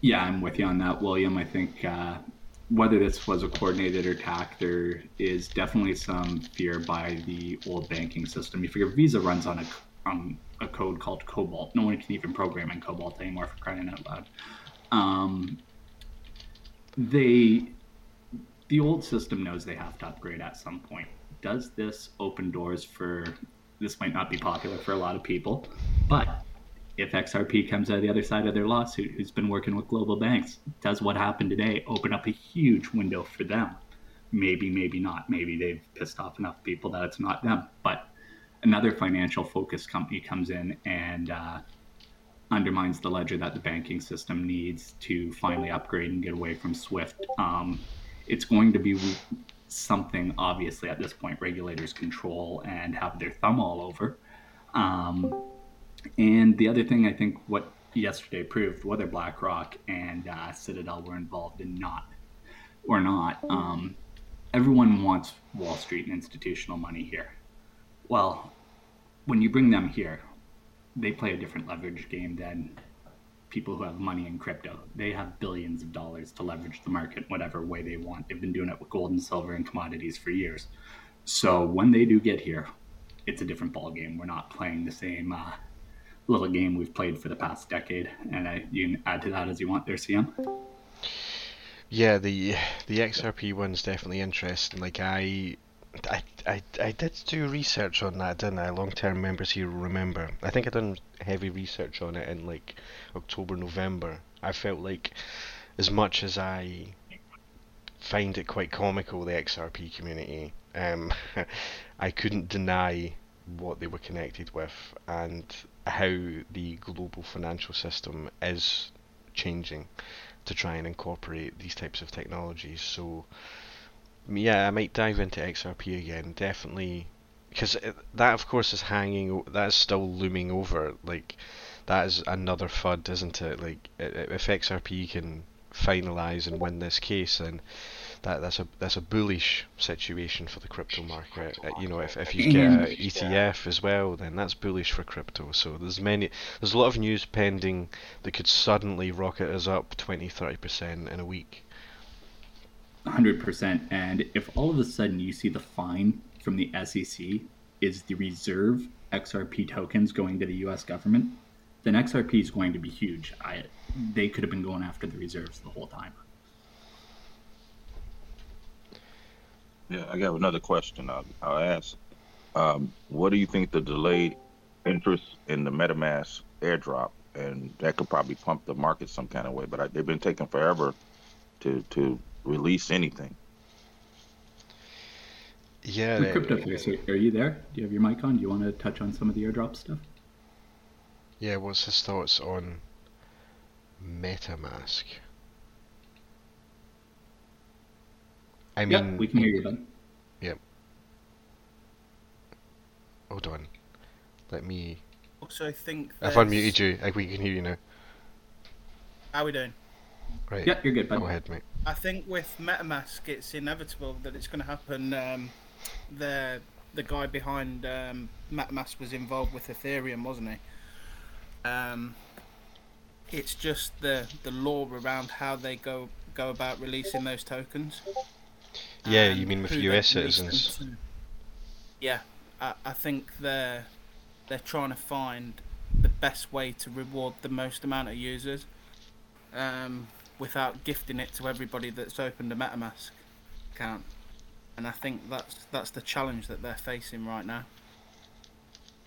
Yeah, I'm with you on that, William. I think uh, whether this was a coordinated attack, there is definitely some fear by the old banking system. You figure Visa runs on a on a code called COBOL. No one can even program in COBOL anymore for crying out loud. Um, they, the old system knows they have to upgrade at some point does this open doors for this might not be popular for a lot of people, but if XRP comes out of the other side of their lawsuit, who's been working with global banks, does what happened today open up a huge window for them? Maybe, maybe not. Maybe they've pissed off enough people that it's not them. But another financial focused company comes in and uh, undermines the ledger that the banking system needs to finally upgrade and get away from SWIFT. Um, it's going to be something obviously at this point regulators control and have their thumb all over. Um, and the other thing I think what yesterday proved whether BlackRock and uh, Citadel were involved in not or not, um, everyone wants Wall Street and institutional money here. Well, when you bring them here, they play a different leverage game than people who have money in crypto. They have billions of dollars to leverage the market whatever way they want. They've been doing it with gold and silver and commodities for years. So when they do get here, it's a different ball game. We're not playing the same uh, little game we've played for the past decade. And I, you can add to that as you want there, CM. Yeah, the the XRP one's definitely interesting. Like I, I, I, I did do research on that, didn't I? Long-term members here remember. I think I done heavy research on it in like October, November. I felt like as much as I find it quite comical, the XRP community, um, I couldn't deny what they were connected with and how the global financial system is changing to try and incorporate these types of technologies. So, yeah, I might dive into XRP again. Definitely, because that, of course, is hanging. That is still looming over. Like, that is another FUD, isn't it? Like, if XRP can finalize and win this case, then that that's a that's a bullish situation for the crypto market. Uh, you know, if, if you get an ETF as well, then that's bullish for crypto. So there's many there's a lot of news pending that could suddenly rocket us up 20 30 percent in a week. 100%. And if all of a sudden you see the fine from the SEC is the reserve XRP tokens going to the US government, then XRP is going to be huge. I, they could have been going after the reserves the whole time. Yeah, I got another question. I'll, I'll ask. Um, what do you think the delayed interest in the MetaMask airdrop, and that could probably pump the market some kind of way, but I, they've been taking forever to to release anything. Yeah, the crypto are you there? Do you have your mic on? Do you want to touch on some of the airdrop stuff? Yeah, what's his thoughts on MetaMask? I mean, yep, we can hear you then. Yep. Hold on. Let me. Also, I think I've unmuted you. Like we can hear you now. How are we doing? Right. Yeah, you're good. Buddy. Go ahead, mate. I think with MetaMask, it's inevitable that it's going to happen. Um, the the guy behind um, MetaMask was involved with Ethereum, wasn't he? Um, it's just the the law around how they go go about releasing those tokens. Yeah, you mean with US citizens? Yeah, I, I think they're they're trying to find the best way to reward the most amount of users, um, without gifting it to everybody that's opened a MetaMask account. And I think that's that's the challenge that they're facing right now.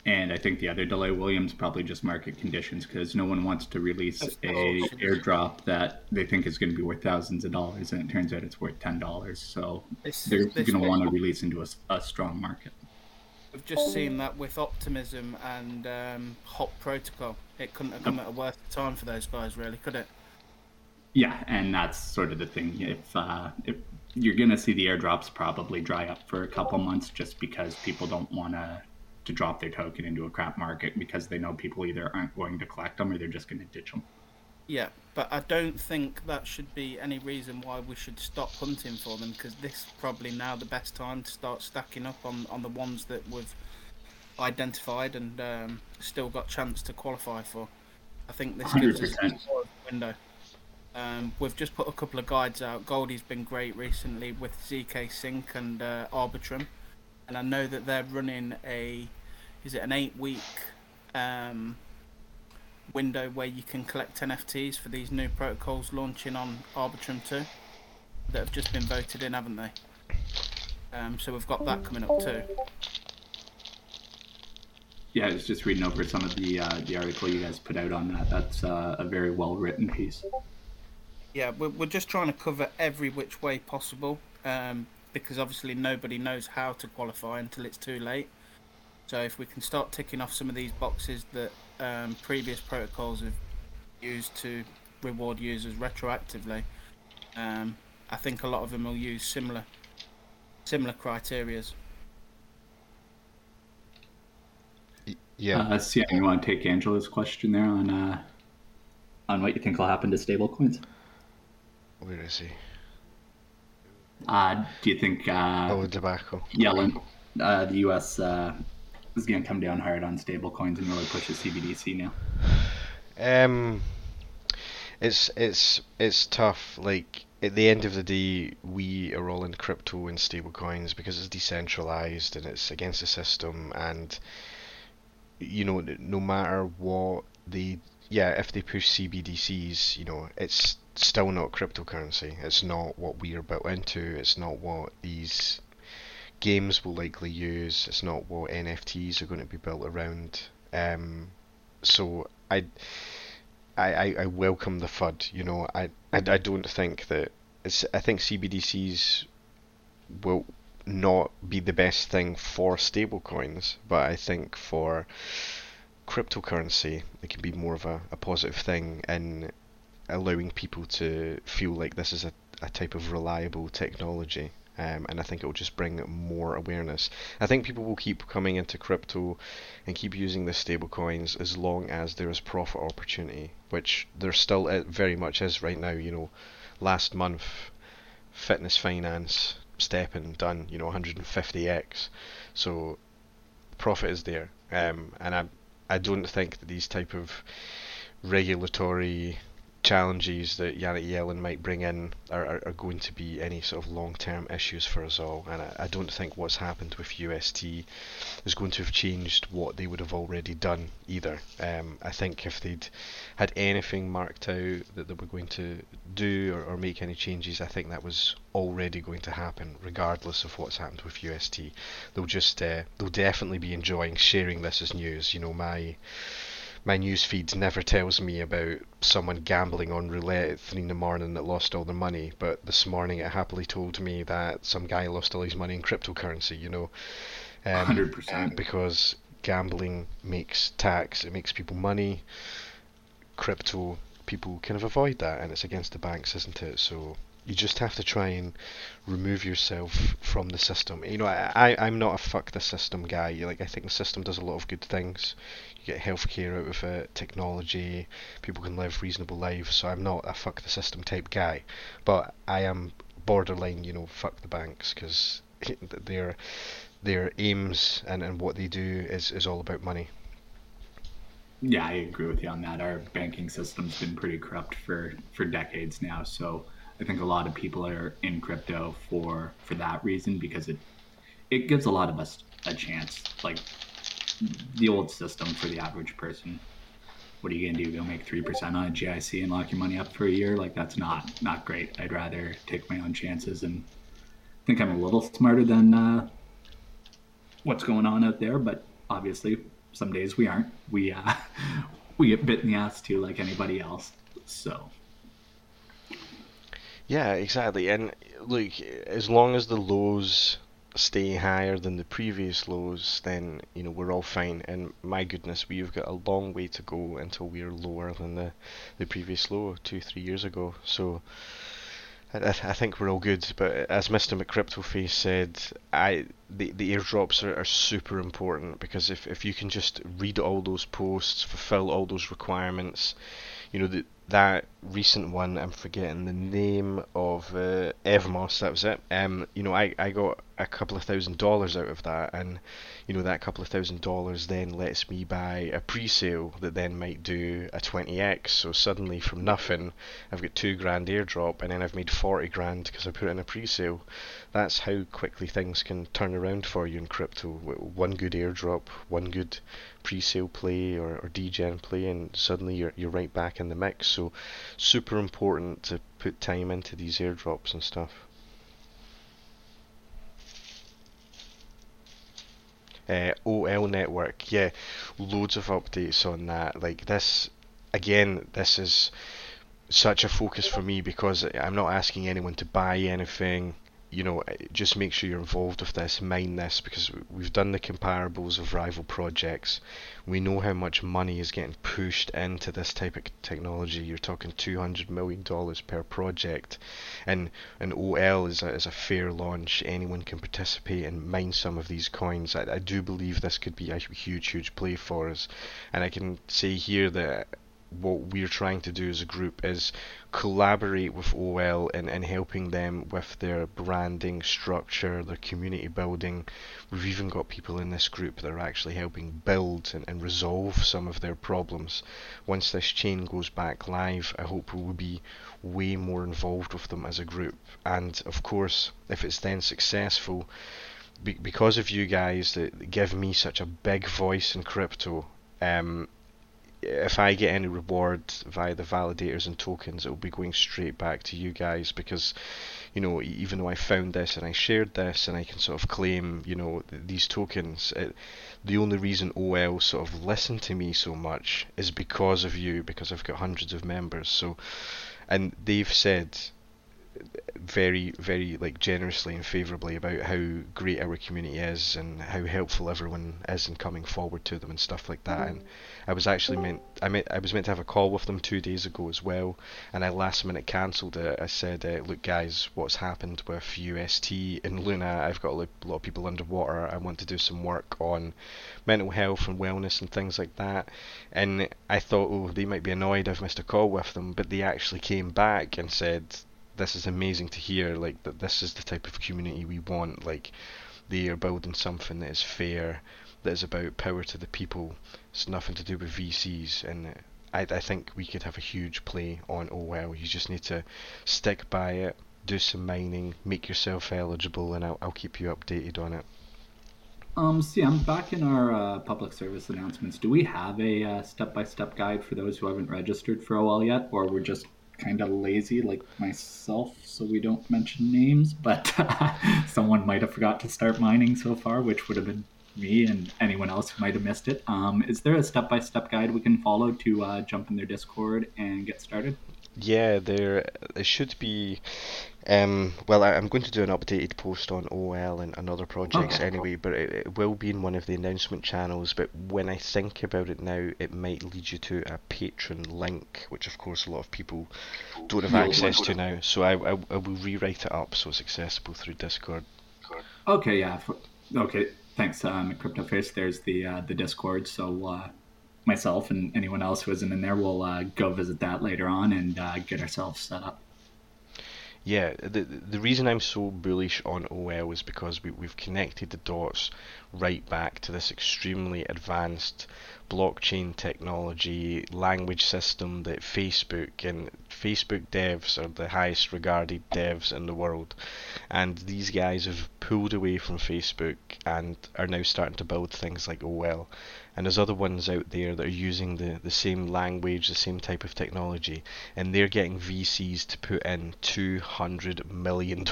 And I think the other delay, Williams, probably just market conditions because no one wants to release a airdrop that they think is going to be worth thousands of dollars, and it turns out it's worth ten dollars. So this, they're going to want to release into a, a, strong market. We've just seen that with Optimism and um, Hop Protocol. It couldn't have come at a worse time for those guys, really, could it? Yeah, and that's sort of the thing. If uh, if you're going to see the airdrops probably dry up for a couple months, just because people don't want to to drop their token into a crap market because they know people either aren't going to collect them or they're just going to ditch them. Yeah, but I don't think that should be any reason why we should stop hunting for them because this is probably now the best time to start stacking up on, on the ones that we've identified and um, still got chance to qualify for. I think this 100%. gives us a window. Um, we've just put a couple of guides out. Goldie's been great recently with zkSync and uh, Arbitrum, and I know that they're running a is it an eight week um, window where you can collect NFTs for these new protocols launching on Arbitrum 2 that have just been voted in, haven't they? Um, so we've got that coming up too. Yeah, I was just reading over some of the uh, the article you guys put out on that. That's uh, a very well written piece. Yeah, we're, we're just trying to cover every which way possible um, because obviously nobody knows how to qualify until it's too late. So if we can start ticking off some of these boxes that um, previous protocols have used to reward users retroactively, um, I think a lot of them will use similar similar criterias. Yeah. Uh, so yeah, you want to take Angela's question there on uh, on what you think will happen to stablecoins? Where is he? Uh, do you think? Uh, oh, tobacco. Yellen, uh, the U.S. Uh, is going to come down hard on stablecoins and really push the CBDC now? Um, it's it's it's tough. Like at the end of the day, we are all in crypto and stablecoins because it's decentralized and it's against the system. And you know, no matter what they, yeah, if they push CBDCs, you know, it's still not cryptocurrency. It's not what we are built into. It's not what these games will likely use. It's not what NFTs are going to be built around. Um, so I, I, I welcome the FUD. You know, I, I, I don't think that it's. I think CBDCs will not be the best thing for stablecoins, but I think for cryptocurrency, it can be more of a, a positive thing in allowing people to feel like this is a, a type of reliable technology. Um, and I think it will just bring more awareness. I think people will keep coming into crypto and keep using the stablecoins as long as there is profit opportunity, which there still very much is right now. You know, last month, Fitness Finance, STEPN done, you know, 150x. So profit is there, um, and I I don't think that these type of regulatory challenges that Janet Yellen might bring in are, are, are going to be any sort of long-term issues for us all. And I, I, don't think what's happened with UST is going to have changed what they would have already done either. Um, I think if they'd had anything marked out that they were going to do or, or make any changes, I think that was already going to happen, regardless of what's happened with UST. They'll just uh, they'll definitely be enjoying sharing this as news. You know, my my news feed never tells me about someone gambling on roulette at three in the morning that lost all their money, but this morning it happily told me that some guy lost all his money in cryptocurrency. You know, um, percent because gambling makes tax, it makes people money. Crypto people kind of avoid that, and it's against the banks, isn't it? So you just have to try and remove yourself from the system. You know, I, I am not a fuck the system guy. Like I think the system does a lot of good things get healthcare out of it, technology, people can live reasonable lives. So I'm not a fuck the system type guy, but I am borderline, you know, fuck the banks because their their aims and, and what they do is, is all about money. Yeah, I agree with you on that. Our banking system's been pretty corrupt for, for decades now. So I think a lot of people are in crypto for for that reason because it it gives a lot of us a chance. Like the old system for the average person. What are you gonna do? Go make three percent on a GIC and lock your money up for a year? Like that's not not great. I'd rather take my own chances and I think I'm a little smarter than uh, what's going on out there. But obviously, some days we aren't. We uh, we get bit in the ass too, like anybody else. So. Yeah, exactly. And look, as long as the lows stay higher than the previous lows, then you know we're all fine. And my goodness, we've got a long way to go until we're lower than the the previous low two three years ago. So. I, I think we're all good, but as Mr. McCryptoface said, I the, the airdrops are, are super important because if, if you can just read all those posts, fulfill all those requirements, you know, the, that recent one, I'm forgetting the name of uh, Evmos. That was it. Um, you know, I, I got a couple of thousand dollars out of that, and you know that couple of thousand dollars then lets me buy a pre-sale that then might do a 20x. So suddenly from nothing, I've got two grand airdrop, and then I've made 40 grand because I put in a pre-sale. That's how quickly things can turn around for you in crypto. One good airdrop, one good pre-sale play or, or degen play, and suddenly you're you're right back in the mix. So super important to put time into these airdrops and stuff. Uh, OL network, yeah, loads of updates on that. Like this, again, this is such a focus for me because I'm not asking anyone to buy anything you know, eh, just make sure you're involved with this, mind this, because we've done the comparables of rival projects. We know how much money is getting pushed into this type of technology. You're talking $200 million per project, and an OL is a, is a fair launch. Anyone can participate and mine some of these coins. I, I do believe this could be a huge, huge play for us, and I can say here that what we're trying to do as a group is collaborate with OL in, in helping them with their branding structure, their community building. We've even got people in this group that are actually helping build and, and resolve some of their problems. Once this chain goes back live, I hope we will be way more involved with them as a group. And of course, if it's then successful, be- because of you guys that give me such a big voice in crypto, um, if I get any reward via the validators and tokens, it will be going straight back to you guys because, you know, even though I found this and I shared this and I can sort of claim, you know, th- these tokens, it, the only reason OL sort of listen to me so much is because of you, because I've got hundreds of members. So, and they've said very, very like generously and favourably about how great our community is and how helpful everyone is in coming forward to them and stuff like that. And I was actually meant I meant I was meant to have a call with them two days ago as well, and I last minute cancelled it. I said, uh, "Look, guys, what's happened with UST in Luna? I've got a lot of people underwater. I want to do some work on mental health and wellness and things like that." And I thought, oh, they might be annoyed I've missed a call with them, but they actually came back and said, "This is amazing to hear. Like that, this is the type of community we want. Like." They are building something that is fair, that is about power to the people. It's nothing to do with VCs, and I, I think we could have a huge play on OL. You just need to stick by it, do some mining, make yourself eligible, and I'll, I'll keep you updated on it. Um, see, I'm back in our uh, public service announcements. Do we have a uh, step-by-step guide for those who haven't registered for OL yet, or we're just kind of lazy, like myself, so we don't mention names? But someone might have forgot to start mining so far, which would have been me and anyone else who might have missed it. Um, is there a step-by-step guide we can follow to uh, jump in their Discord and get started? Yeah, there it should be. Um, well, I, am going to do an updated post on OL and, and other projects Okay. anyway, but it, it will be in one of the announcement channels. But when I think about it now, it might lead you to a patron link, which of course a lot of people don't have access to now. So I, I, I will rewrite it up so it's accessible through Discord. Okay, yeah. Okay, thanks, um, CryptoFace. There's the uh, the Discord. So uh, myself and anyone else who isn't in there will uh, go visit that later on and uh, get ourselves set up. Yeah, the the reason I'm so bullish on OL is because we, we've connected the dots right back to this extremely advanced blockchain technology language system that Facebook and Facebook devs are the highest regarded devs in the world. And these guys have pulled away from Facebook and are now starting to build things like OL. And there's other ones out there that are using the, the same language, the same type of technology, and they're getting VCs to put in $200 million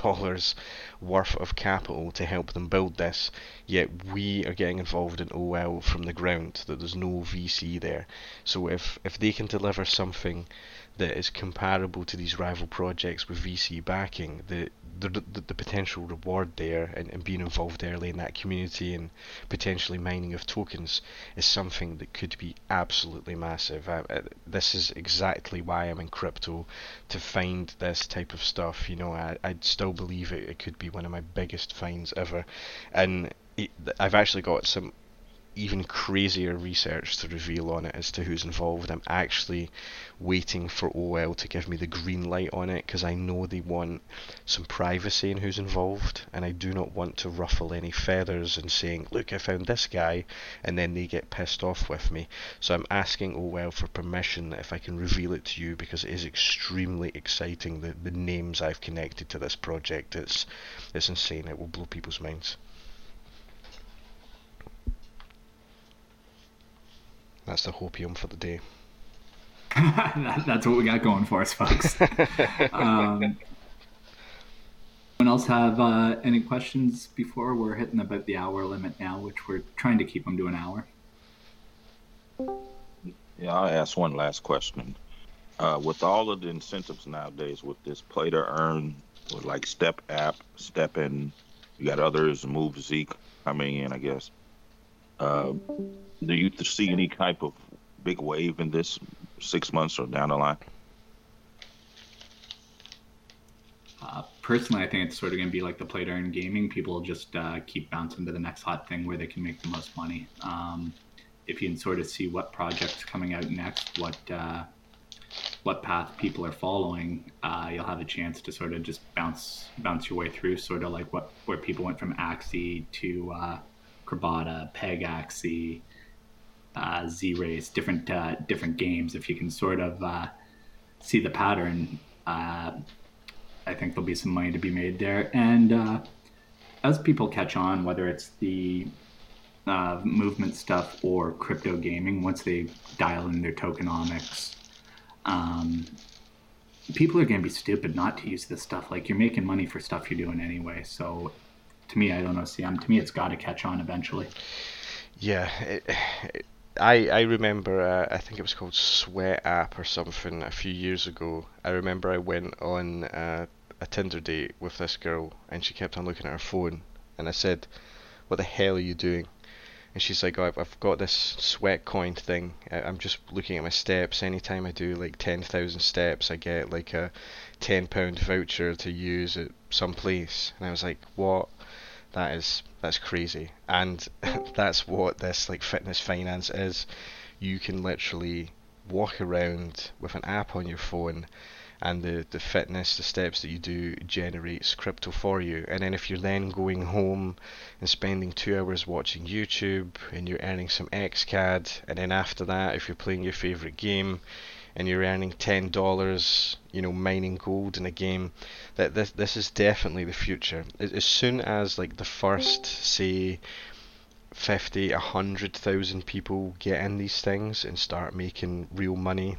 worth of capital to help them build this. Yet we are getting involved in OL from the ground, that there's no VC there. So if, if they can deliver something that is comparable to these rival projects with VC backing, the the, the, the potential reward there and, and being involved early in that community and potentially mining of tokens is something that could be absolutely massive. I, I, this is exactly why I'm in crypto to find this type of stuff. You know, I, I still believe it, it could be one of my biggest finds ever, and I've actually got some even crazier research to reveal on it as to who's involved. I'm actually waiting for OL to give me the green light on it because I know they want some privacy in who's involved, and I do not want to ruffle any feathers and saying, "Look, I found this guy," and then they get pissed off with me. So I'm asking OL for permission if I can reveal it to you because it is extremely exciting. The the names I've connected to this project, it's it's insane. It will blow people's minds. That's the hopium for the day. that, that's what we got going for us, folks. um, anyone else have uh, any questions before we're hitting about the hour limit now, which we're trying to keep them to an hour? Yeah, I'll ask one last question. Uh, with all of the incentives nowadays, with this play to earn, with like Step App, STEPN, you got others, Move Zeke coming in, I guess. Uh, do you see any type of big wave in this six months or down the line? Uh, personally, I think it's sort of going to be like the play to gaming. People just uh, keep bouncing to the next hot thing where they can make the most money. Um, if you can sort of see what projects coming out next, what uh, what path people are following, uh, you'll have a chance to sort of just bounce bounce your way through, sort of like what where people went from Axie to uh, Crabada, Peg Axie, uh, Z Race, different uh, different games. If you can sort of uh, see the pattern, uh, I think there'll be some money to be made there. And uh, as people catch on, whether it's the uh, movement stuff or crypto gaming, once they dial in their tokenomics, um, people are going to be stupid not to use this stuff. Like you're making money for stuff you're doing anyway. So to me, I don't know, CM. To me, it's got to catch on eventually. Yeah, it, it, I I remember uh, I think it was called Sweat app or something a few years ago. I remember I went on uh, a Tinder date with this girl and she kept on looking at her phone and I said, "What the hell are you doing?" And she's like, oh, I've got this sweat coin thing. I'm just looking at my steps. Anytime I do like 10,000 steps, I get like a 10 pound voucher to use at some place. And I was like, what? That is that's crazy. And that's what this like fitness finance is. You can literally walk around with an app on your phone and the, the fitness, the steps that you do generates crypto for you. And then if you're then going home and spending two hours watching YouTube and you're earning some XCAD, and then after that, if you're playing your favorite game and you're earning ten dollars, you know, mining gold in a game, that this this is definitely the future. As soon as like the first, say, 50, 100,000 people get in these things and start making real money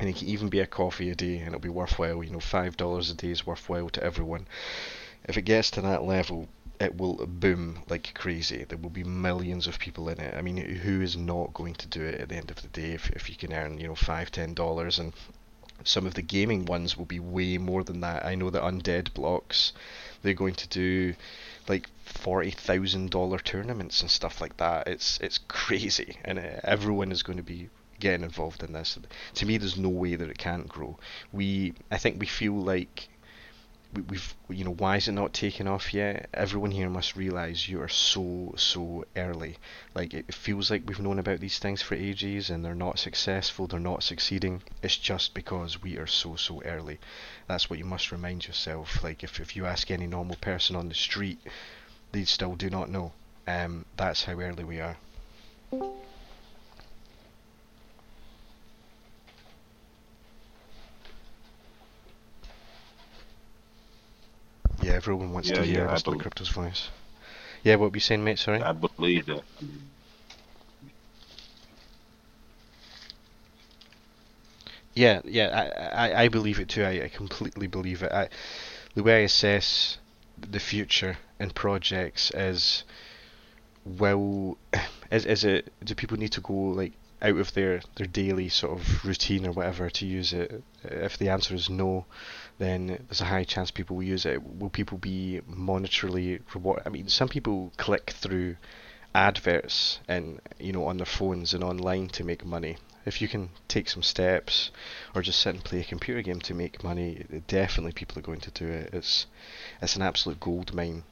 and it can even be a coffee a day and it'll be worthwhile. You know, five dollars a day is worthwhile to everyone. If it gets to that level, it will boom like crazy. There will be millions of people in it. I mean, who is not going to do it at the end of the day if, if you can earn, you know, five, ten dollars and some of the gaming ones will be way more than that. I know that Undead Blocks, they're going to do like forty thousand dollar tournaments and stuff like that. It's it's crazy, and uh, everyone is going to be getting involved in this. To me, there's no way that it can't grow. We, I think, we feel like we, we've, you know, why is it not taking off yet? Everyone here must realize you are so, so early. Like it feels like we've known about these things for ages, and they're not successful. They're not succeeding. It's just because we are so, so early. That's what you must remind yourself. Like if if you ask any normal person on the street, they still do not know. Um, that's how early we are. Yeah, everyone wants Yeah, to hear yeah, Mr. Crypto's voice. Yeah, what were you saying, mate? Sorry. I believe that. Yeah, yeah, I, I, I believe it too. I, I completely believe it. I, the way I assess the future and projects is, will, is, is it, do people need to go like out of their, their daily sort of routine or whatever to use it? If the answer is no, then there's a high chance people will use it. Will people be monetarily rewarded? I mean, some people click through adverts and you know on their phones and online to make money. If you can take some steps or just sit and play a computer game to make money, definitely people are going to do it. It's it's an absolute gold mine,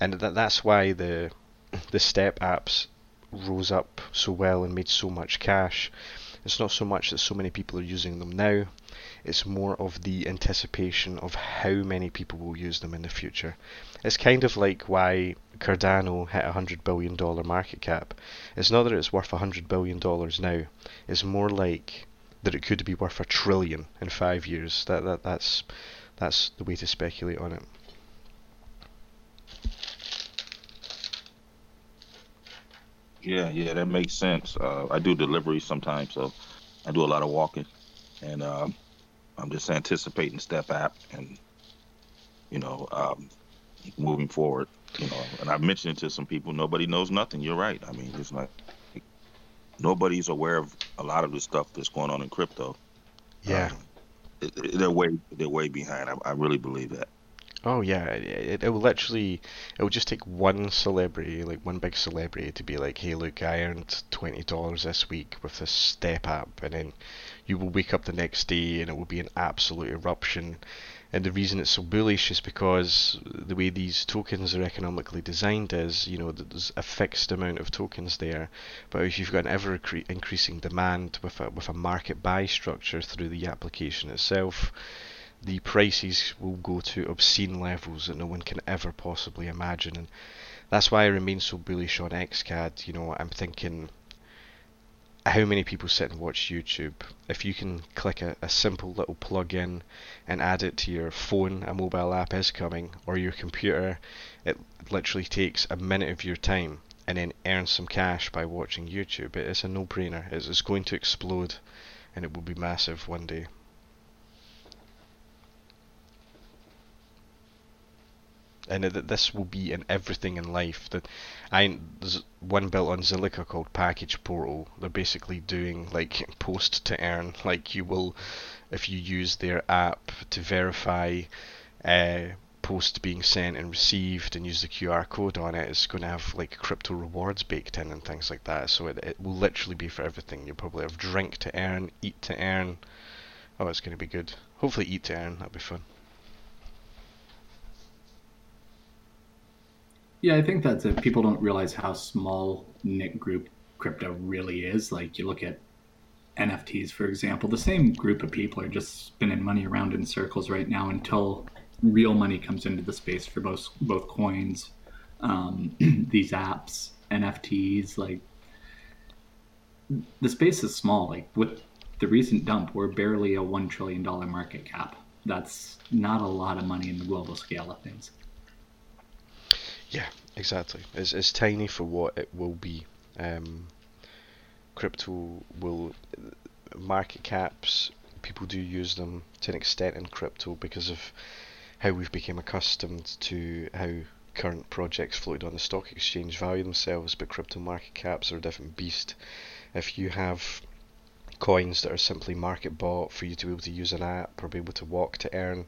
and that that's why the the step apps rose up so well and made so much cash. It's not so much that so many people are using them now. It's more of the anticipation of how many people will use them in the future. It's kind of like why Cardano hit a hundred billion dollar market cap. It's not that it's worth a hundred billion dollars now. It's more like that it could be worth a trillion in five years. That that that's that's the way to speculate on it. Yeah, yeah, that makes sense. Uh, I do deliveries sometimes, so I do a lot of walking, and um, I'm just anticipating Step app and you know um, moving forward. You know, and I've mentioned it to some people. Nobody knows nothing. You're right. I mean, it's like nobody's aware of a lot of the stuff that's going on in crypto. Yeah. Um, they're way they're way behind. I, I really believe that. Oh yeah, it, it will literally, it will just take one celebrity, like one big celebrity, to be like, hey, look, I earned twenty dollars this week with this Step app, and then you will wake up the next day and it will be an absolute eruption. And the reason it's so bullish is because the way these tokens are economically designed is, you know, there's a fixed amount of tokens there, but if you've got an ever increasing demand with a with a market buy structure through the application itself, the prices will go to obscene levels that no one can ever possibly imagine, and that's why I remain so bullish on XCAD. You know, I'm thinking how many people sit and watch YouTube? If you can click a, a simple little plug-in and add it to your phone, a mobile app is coming, or your computer, it literally takes a minute of your time and then earn some cash by watching YouTube. It's a no-brainer. It's, it's going to explode, and it will be massive one day. And that this will be in everything in life. That I there's one built on Zilliqa called Package Portal. They're basically doing like post to earn. Like you will, if you use their app to verify uh, post being sent and received, and use the QR code on it, it's going to have like crypto rewards baked in and things like that. So it it will literally be for everything. You'll probably have drink to earn, eat to earn. Oh, it's going to be good. Hopefully, eat to earn. That'll be fun. Yeah, I think that's it. People don't realize how small knit group crypto really is. Like you look at NFTs, for example, the same group of people are just spinning money around in circles right now until real money comes into the space for both both coins, um, these apps, NFTs. Like the space is small. Like with the recent dump, we're barely a one trillion dollar market cap. That's not a lot of money in the global scale of things. Yeah, exactly. It's, it's tiny for what it will be. Um, crypto will market caps. People do use them to an extent in crypto because of how we've become accustomed to how current projects floated on the stock exchange value themselves, but crypto market caps are a different beast. If you have coins that are simply market bought for you to be able to use an app or be able to walk to earn,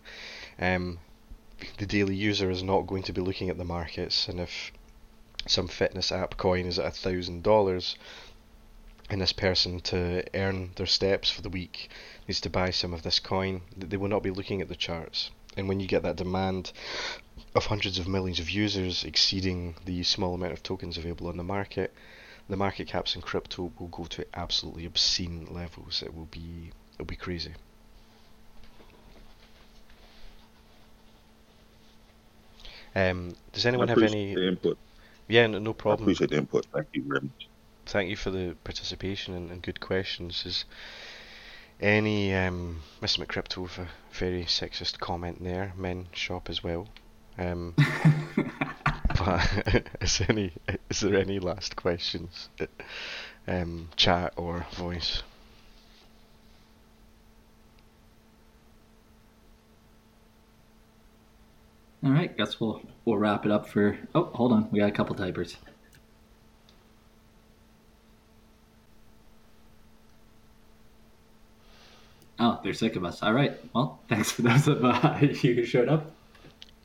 um, the daily user is not going to be looking at the markets, and if some fitness app coin is at a thousand dollars, and this person to earn their steps for the week needs to buy some of this coin, they will not be looking at the charts. And when you get that demand of hundreds of millions of users exceeding the small amount of tokens available on the market, the market caps in crypto will go to absolutely obscene levels. It will be it'll be crazy. Um, does anyone have any input? Yeah, no, no I problem. appreciate the input. Thank you very much. Thank you for the participation and, and good questions. Is any um, Mr. McCrypto with a very sexist comment there? Men shop as well. Um, but is any is there any last questions? Um, chat or voice? All right, guess we'll we'll wrap it up for. Oh, hold on, we got a couple typers. Oh, they're sick of us. All right. Well, thanks for those of uh, you who showed up.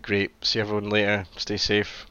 Great. See everyone later. Stay safe.